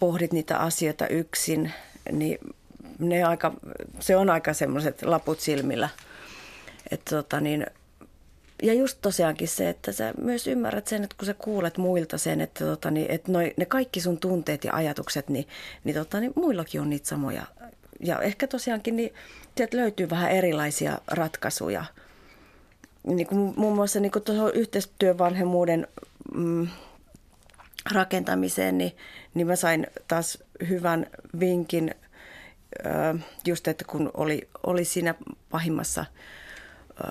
pohdit niitä asioita yksin, niin ne aika, se on aika semmoiset laput silmillä. Että tota, niin, ja just tosiaankin se, että sä myös ymmärrät sen, että kun sä kuulet muilta sen, että, tota, niin, että noi, ne kaikki sun tunteet ja ajatukset, niin, niin, tota, niin muillakin on niitä samoja. Ja ehkä tosiaankin niin sieltä löytyy vähän erilaisia ratkaisuja. Niin kuin muun muassa niin kuin tuohon yhteistyövanhemmuuden mm, rakentamiseen, niin, niin mä sain taas hyvän vinkin just, että kun oli, oli siinä pahimmassa –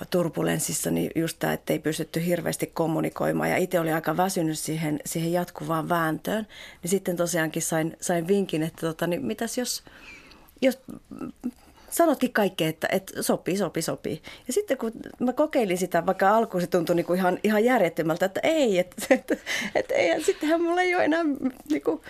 turbulenssissa, niin just tämä, että ei pystytty hirveästi kommunikoimaan ja itse oli aika väsynyt siihen, siihen jatkuvaan vääntöön, niin sitten tosiaankin sain, sain vinkin, että tota, niin mitäs jos, jos sanotkin kaikkea, että, että sopii, sopii, sopii. Ja sitten kun mä kokeilin sitä, vaikka alkuun se tuntui niin kuin ihan, ihan järjettömältä, että ei, että, että, että ei, sittenhän mulla ei ole enää, niin kuin,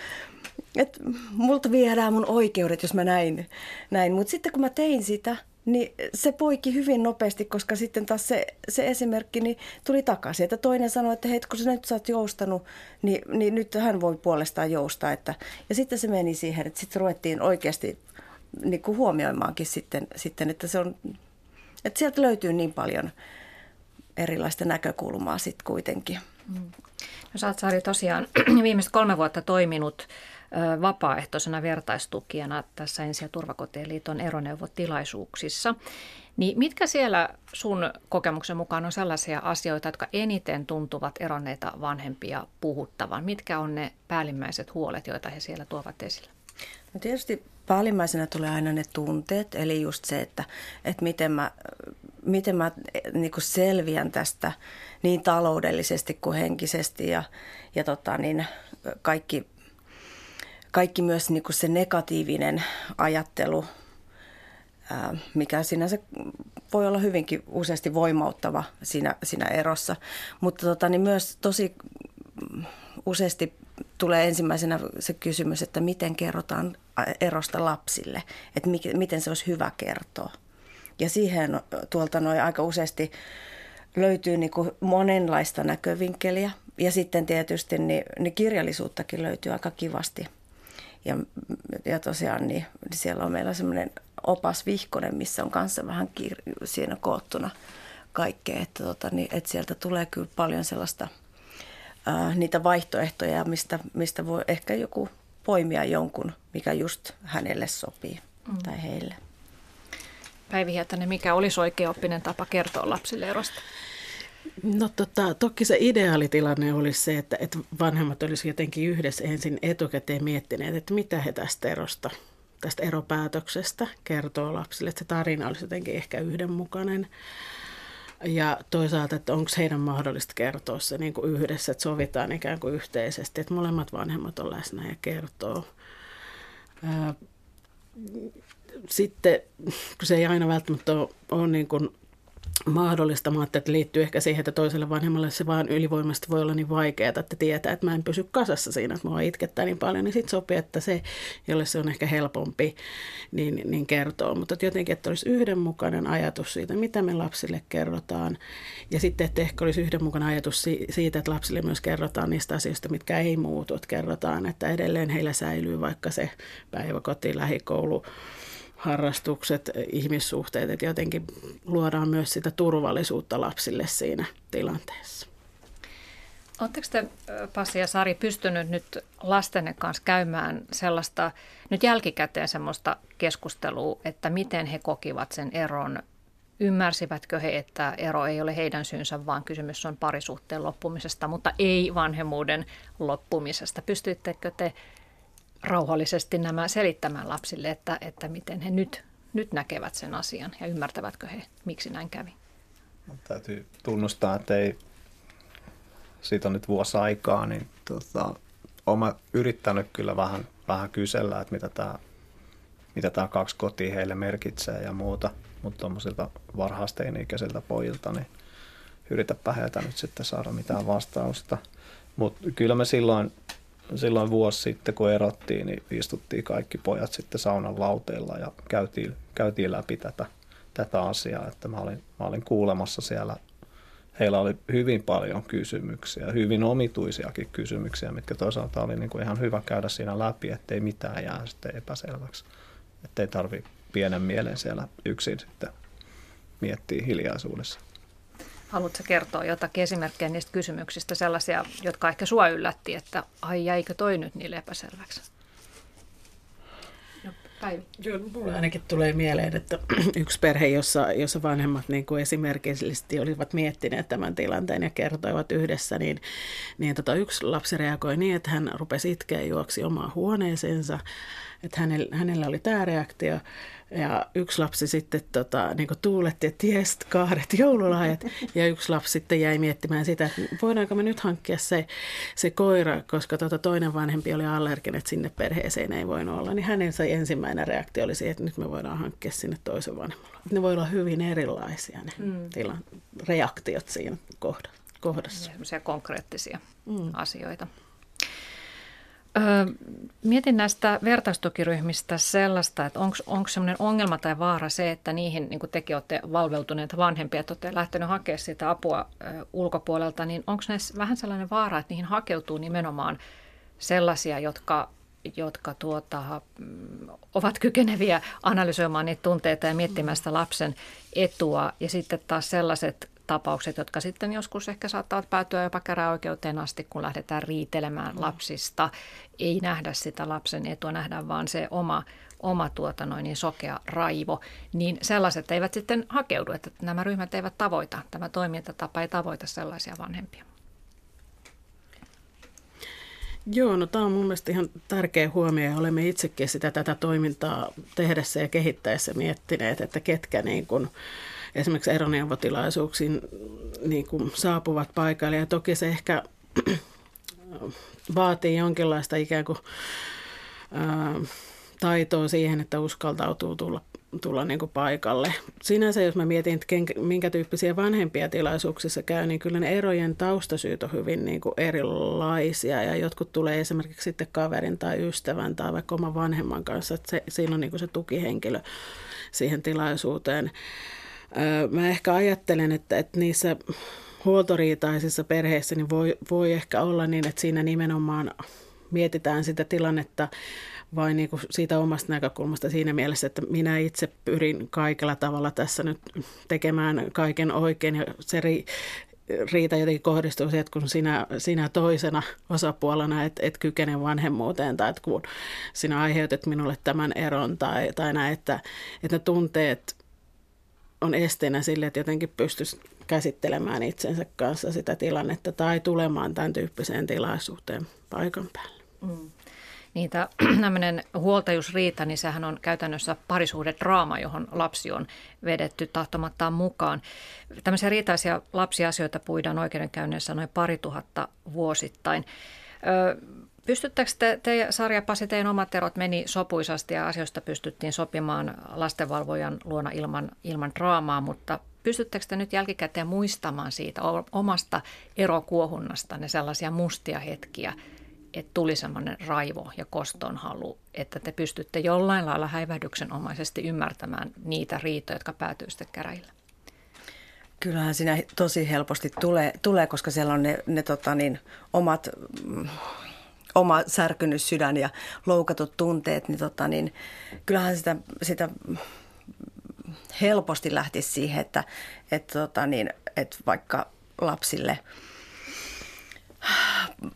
että multa viedään mun oikeudet, jos mä näin. näin. Mutta sitten kun mä tein sitä, niin se poiki hyvin nopeasti, koska sitten taas se, se esimerkki niin tuli takaisin. Että toinen sanoi, että hei, kun sä nyt sä oot joustanut, niin, niin nyt hän voi puolestaan joustaa. Että, ja sitten se meni siihen, että sitten ruvettiin oikeasti niin kuin huomioimaankin sitten, sitten, että se on, että sieltä löytyy niin paljon erilaista näkökulmaa sitten kuitenkin. Mm. No sä oot Sari tosiaan viimeiset kolme vuotta toiminut vapaaehtoisena vertaistukijana tässä Ensi- ja turvakotien liiton eroneuvotilaisuuksissa. Niin mitkä siellä sun kokemuksen mukaan on sellaisia asioita, jotka eniten tuntuvat eronneita vanhempia puhuttavan? Mitkä on ne päällimmäiset huolet, joita he siellä tuovat esille? No tietysti päällimmäisenä tulee aina ne tunteet, eli just se, että, että miten mä, miten mä niin selviän tästä niin taloudellisesti kuin henkisesti ja, ja tota, niin kaikki kaikki myös niin kuin se negatiivinen ajattelu, mikä sinänsä voi olla hyvinkin useasti voimauttava siinä, siinä erossa. Mutta tota, niin myös tosi useasti tulee ensimmäisenä se kysymys, että miten kerrotaan erosta lapsille, että miten se olisi hyvä kertoa. Ja siihen tuolta noin aika useasti löytyy niin kuin monenlaista näkövinkkeliä. Ja sitten tietysti niin, niin kirjallisuuttakin löytyy aika kivasti – ja, ja tosiaan niin, siellä on meillä semmoinen opas vihkonen, missä on kanssa vähän kir- siinä koottuna kaikkea. Että, tota, niin, että sieltä tulee kyllä paljon sellaista ää, niitä vaihtoehtoja, mistä, mistä voi ehkä joku poimia jonkun, mikä just hänelle sopii mm. tai heille. Päivi Hietanen, mikä olisi oikeaoppinen tapa kertoa lapsille erosta? No tota, toki se ideaalitilanne olisi se, että, että vanhemmat olisivat jotenkin yhdessä ensin etukäteen miettineet, että mitä he tästä erosta, tästä eropäätöksestä kertoo lapsille, että se tarina olisi jotenkin ehkä yhdenmukainen. Ja toisaalta, että onko heidän mahdollista kertoa se niin kuin yhdessä, että sovitaan ikään kuin yhteisesti, että molemmat vanhemmat on läsnä ja kertoo. Sitten, kun se ei aina välttämättä ole, ole niin kuin mahdollista. Mä että liittyy ehkä siihen, että toiselle vanhemmalle se vaan ylivoimasti voi olla niin vaikeaa, että tietää, että mä en pysy kasassa siinä, että mua itkettää niin paljon, niin sitten sopii, että se, jolle se on ehkä helpompi, niin, niin kertoo. Mutta että jotenkin, että olisi yhdenmukainen ajatus siitä, mitä me lapsille kerrotaan. Ja sitten, että ehkä olisi yhdenmukainen ajatus siitä, että lapsille myös kerrotaan niistä asioista, mitkä ei muutu. Että kerrotaan, että edelleen heillä säilyy vaikka se päiväkoti, lähikoulu, harrastukset, ihmissuhteet, että jotenkin luodaan myös sitä turvallisuutta lapsille siinä tilanteessa. Oletteko te, Pasi ja Sari, pystynyt nyt lastenne kanssa käymään sellaista, nyt jälkikäteen semmoista keskustelua, että miten he kokivat sen eron? Ymmärsivätkö he, että ero ei ole heidän syynsä, vaan kysymys on parisuhteen loppumisesta, mutta ei vanhemmuuden loppumisesta? Pystyittekö te rauhallisesti nämä selittämään lapsille, että, että miten he nyt, nyt näkevät sen asian ja ymmärtävätkö he, miksi näin kävi. Täytyy tunnustaa, että ei, siitä on nyt vuosi aikaa, niin tota, olen yrittänyt kyllä vähän, vähän kysellä, että mitä tämä mitä tämä kaksi kotia heille merkitsee ja muuta. Mutta tuommoisilta varhaisteini-ikäisiltä pojilta, niin yritäpä heiltä nyt sitten saada mitään vastausta. Mutta kyllä me silloin, silloin vuosi sitten, kun erottiin, niin istuttiin kaikki pojat sitten saunan lauteilla ja käytiin, käytiin läpi tätä, tätä asiaa. Että mä olin, mä olin kuulemassa siellä heillä oli hyvin paljon kysymyksiä, hyvin omituisiakin kysymyksiä, mitkä toisaalta oli niin kuin ihan hyvä käydä siinä läpi, ettei mitään jää sitten epäselväksi. Ettei tarvi pienen mielen siellä yksin sitten miettiä hiljaisuudessa. Haluatko kertoa jotakin esimerkkejä niistä kysymyksistä, sellaisia, jotka ehkä sua yllätti, että ai jäikö toi nyt niille epäselväksi? Päivi? Joo, mulle ainakin tulee mieleen, että yksi perhe, jossa, jossa vanhemmat niin kuin esimerkillisesti olivat miettineet tämän tilanteen ja kertoivat yhdessä, niin, niin tota, yksi lapsi reagoi niin, että hän rupesi itkeä juoksi omaan huoneeseensa, että hänellä, hänellä oli tämä reaktio. Ja yksi lapsi sitten tota, niin tuuletti, että jes, kaaret joululahjat. Ja yksi lapsi sitten jäi miettimään sitä, että voidaanko me nyt hankkia se, se koira, koska tota toinen vanhempi oli allerginen, että sinne perheeseen ei voinut olla. Niin hänen se ensimmäinen reaktio oli se, että nyt me voidaan hankkia sinne toisen vanhemmalle. Ne voi olla hyvin erilaisia ne mm. tilan, reaktiot siinä kohdassa. Sellaisia konkreettisia mm. asioita. Mietin näistä vertaistukiryhmistä sellaista, että onko sellainen ongelma tai vaara se, että niihin, niin kuin tekin olette valveutuneet vanhempia, että olette lähtenyt hakemaan sitä apua ulkopuolelta, niin onko näissä vähän sellainen vaara, että niihin hakeutuu nimenomaan sellaisia, jotka, jotka tuota, mm, ovat kykeneviä analysoimaan niitä tunteita ja miettimään sitä lapsen etua, ja sitten taas sellaiset tapaukset, jotka sitten joskus ehkä saattavat päätyä jopa käräoikeuteen asti, kun lähdetään riitelemään mm. lapsista. Ei nähdä sitä lapsen etua, nähdään vaan se oma, oma tuota noin, niin sokea raivo, niin sellaiset eivät sitten hakeudu, että nämä ryhmät eivät tavoita, tämä toimintatapa ei tavoita sellaisia vanhempia. Joo, no tämä on mun mielestä ihan tärkeä huomio ja olemme itsekin sitä tätä toimintaa tehdessä ja kehittäessä miettineet, että ketkä niin kuin, esimerkiksi eroneuvotilaisuuksiin niin kuin saapuvat paikalle. Ja toki se ehkä vaatii jonkinlaista ikään kuin taitoa siihen, että uskaltautuu tulla, tulla niin kuin paikalle. Sinänsä, jos mä mietin, että minkä tyyppisiä vanhempia tilaisuuksissa käy, niin kyllä ne erojen taustasyyt on hyvin niin kuin erilaisia. Ja jotkut tulee esimerkiksi sitten kaverin tai ystävän tai vaikka oman vanhemman kanssa, että se, siinä on niin kuin se tukihenkilö siihen tilaisuuteen. Mä ehkä ajattelen, että, että niissä huoltoriitaisissa perheissä niin voi, voi ehkä olla niin, että siinä nimenomaan mietitään sitä tilannetta vain niin kuin siitä omasta näkökulmasta siinä mielessä, että minä itse pyrin kaikella tavalla tässä nyt tekemään kaiken oikein ja se ri, riita jotenkin kohdistuu siihen, että kun sinä, sinä toisena osapuolena et, et kykene vanhemmuuteen tai että kun sinä aiheutat minulle tämän eron tai, tai näin, että, että ne tunteet on esteenä sille, että jotenkin pystyisi käsittelemään itsensä kanssa sitä tilannetta tai tulemaan tämän tyyppiseen tilaisuuteen paikan päälle. Mm. Niitä tämmöinen huoltajuusriita, niin sehän on käytännössä draama, johon lapsi on vedetty tahtomattaan mukaan. Tämmöisiä riitaisia lapsiasioita puidaan oikeudenkäynneissä noin pari tuhatta vuosittain. Pystyttekö te, te Sarja Pasi, teidän omat erot meni sopuisasti ja asioista pystyttiin sopimaan lastenvalvojan luona ilman, ilman draamaa, mutta pystyttekö te nyt jälkikäteen muistamaan siitä omasta erokuohunnasta ne sellaisia mustia hetkiä, että tuli semmoinen raivo ja kostonhalu, että te pystytte jollain lailla häivähdyksenomaisesti ymmärtämään niitä riitoja, jotka päätyy sitten käräjille? Kyllähän siinä tosi helposti tulee, tulee koska siellä on ne, ne tota niin, omat mm, oma särkynyt sydän ja loukatut tunteet, niin, tota, niin kyllähän sitä, sitä helposti lähti siihen, että, että, tota, niin, että vaikka lapsille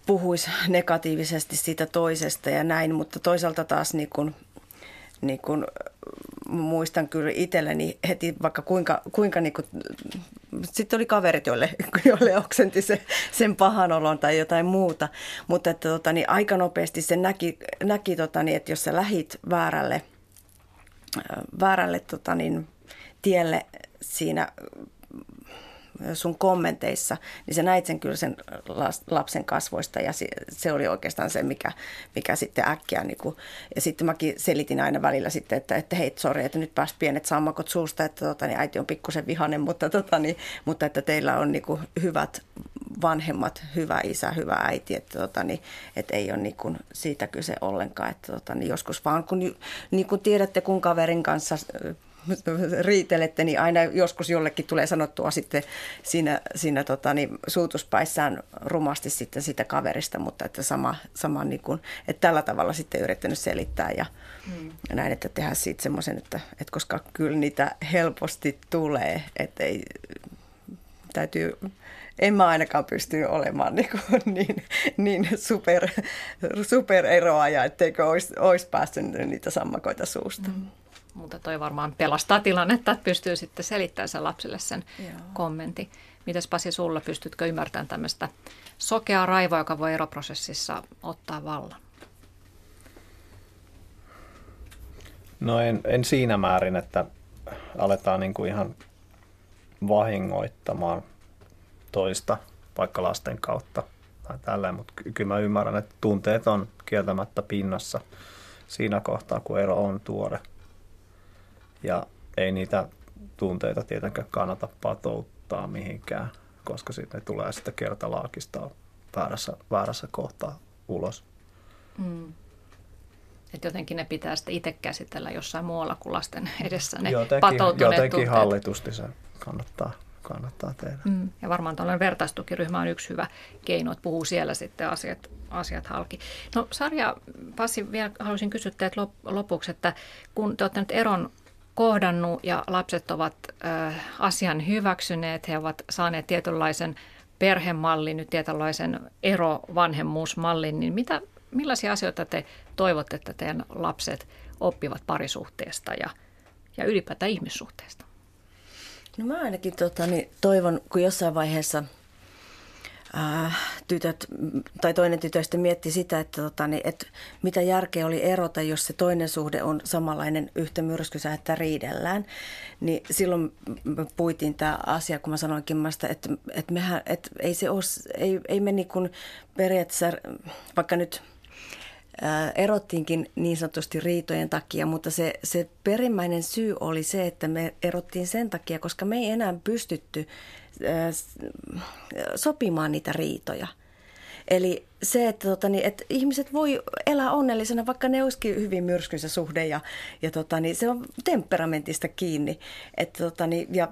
puhuisi negatiivisesti siitä toisesta ja näin, mutta toisaalta taas niin kun, niin kun muistan kyllä itselleni heti vaikka kuinka, kuinka niin sitten oli kaverit, joille, joille oksenti se, sen pahan olon tai jotain muuta, mutta että, tota, niin aika nopeasti se näki, näki tota, niin, että jos sä lähit väärälle, väärälle tota, niin, tielle siinä sun kommenteissa, niin sä näit sen kyllä sen lapsen kasvoista ja se, oli oikeastaan se, mikä, mikä sitten äkkiä, niin kuin, ja sitten mäkin selitin aina välillä sitten, että, että hei, sori, että nyt pääsi pienet sammakot suusta, että tota, niin äiti on pikkusen vihanen, mutta, tota, niin, mutta että teillä on niin kuin hyvät vanhemmat, hyvä isä, hyvä äiti, että, tota, niin, että ei ole niin kuin siitä kyse ollenkaan, että tota, niin joskus vaan kun, niin kuin tiedätte, kun kaverin kanssa riitelette, niin aina joskus jollekin tulee sanottua sitten siinä, siinä tota, niin, suutuspäissään rumasti sitten sitä kaverista, mutta että sama, sama niin kuin, että tällä tavalla sitten yrittänyt selittää ja, hmm. näin, että tehdään siitä semmoisen, että, että koska kyllä niitä helposti tulee, että ei, täytyy en mä ainakaan pysty olemaan niin, kuin, niin, niin super, supereroaja, etteikö olisi, olisi päässyt niitä sammakoita suusta. Mm. Mutta toi varmaan pelastaa tilannetta, että pystyy sitten selittämään sen lapsille sen Joo. kommentin. Mitäs Pasi sulla, pystytkö ymmärtämään tämmöistä sokeaa raivoa, joka voi eroprosessissa ottaa vallan? No en, en siinä määrin, että aletaan niin kuin ihan vahingoittamaan toista vaikka lasten kautta tai tälleen, mutta kyllä mä ymmärrän, että tunteet on kieltämättä pinnassa siinä kohtaa, kun ero on tuore – ja ei niitä tunteita tietenkään kannata patouttaa mihinkään, koska sitten ne tulee sitten kertalaakista väärässä, väärässä kohtaa ulos. Mm. Et jotenkin ne pitää sitten itse käsitellä jossain muualla kuin lasten edessä ne jotenkin, patoutuneet Jotenkin tunteet. hallitusti se kannattaa, kannattaa tehdä. Mm. Ja varmaan tällainen vertaistukiryhmä on yksi hyvä keino, että puhuu siellä sitten asiat, asiat halki. No Sarja, Pasi, vielä haluaisin kysyä teiltä lopuksi, että kun te olette nyt eron kohdannut ja lapset ovat asian hyväksyneet. He ovat saaneet tietynlaisen perhemallin, nyt tietynlaisen erovanhemmuusmallin, niin mitä, millaisia asioita te toivotte, että teidän lapset oppivat parisuhteesta ja, ja ylipäätään ihmissuhteesta? No mä ainakin tota, niin toivon, kun jossain vaiheessa – äh, tytöt tai toinen tytöistä mietti sitä, että, tota, niin, että mitä järkeä oli erota, jos se toinen suhde on samanlainen yhtä myrskysä, että riidellään. Niin silloin me puitiin tämä asia, kun mä sanoinkin, että, että, mehän, että ei, se ole, ei, ei me niin kuin periaatteessa, vaikka nyt erottiinkin niin sanotusti riitojen takia, mutta se, se perimmäinen syy oli se, että me erottiin sen takia, koska me ei enää pystytty sopimaan niitä riitoja. Eli se, että, tota, niin, että ihmiset voi elää onnellisena, vaikka ne olisikin hyvin myrskynsä suhde ja, ja tota, niin, se on temperamentista kiinni. Että, tota, niin, ja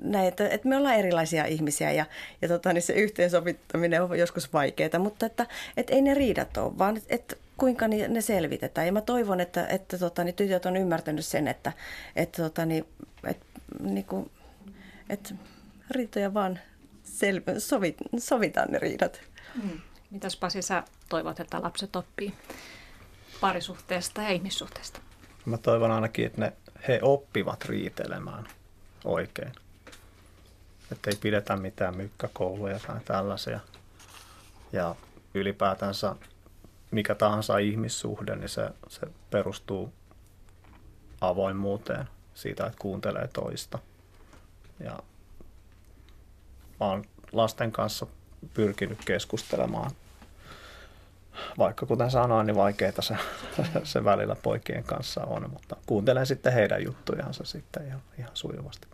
näin, että, että me ollaan erilaisia ihmisiä ja, ja tota, niin se yhteensovittaminen on joskus vaikeaa, mutta että, että ei ne riidat ole, vaan että, että kuinka ne selvitetään. Ja mä toivon, että, että tota, niin tytöt on ymmärtänyt sen, että, että, tota, niin, että, niin kuin, että riitoja vaan sel- sovit, sovitaan ne riidat. Mm. Mitäs Pasi sä toivot, että lapset oppii parisuhteesta ja ihmissuhteesta? Mä toivon ainakin, että ne, he oppivat riitelemään oikein. Että ei pidetä mitään mykkäkouluja tai tällaisia. Ja ylipäätänsä mikä tahansa ihmissuhde, niin se, se perustuu avoimuuteen siitä, että kuuntelee toista. Ja mä oon lasten kanssa pyrkinyt keskustelemaan. Vaikka kuten sanoin, niin vaikeaa se, se välillä poikien kanssa on, mutta kuuntelen sitten heidän juttujansa sitten ihan, ihan sujuvasti.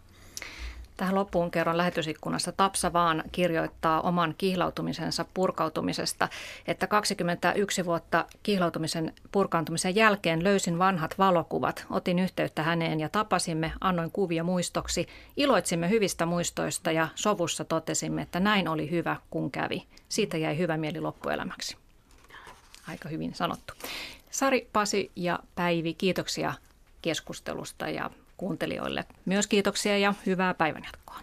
Tähän loppuun kerron lähetysikkunassa Tapsa vaan kirjoittaa oman kihlautumisensa purkautumisesta, että 21 vuotta kihlautumisen purkaantumisen jälkeen löysin vanhat valokuvat. Otin yhteyttä häneen ja tapasimme, annoin kuvia muistoksi, iloitsimme hyvistä muistoista ja sovussa totesimme, että näin oli hyvä, kun kävi. Siitä jäi hyvä mieli loppuelämäksi. Aika hyvin sanottu. Sari, Pasi ja Päivi, kiitoksia keskustelusta ja kuuntelijoille myös kiitoksia ja hyvää päivänjatkoa.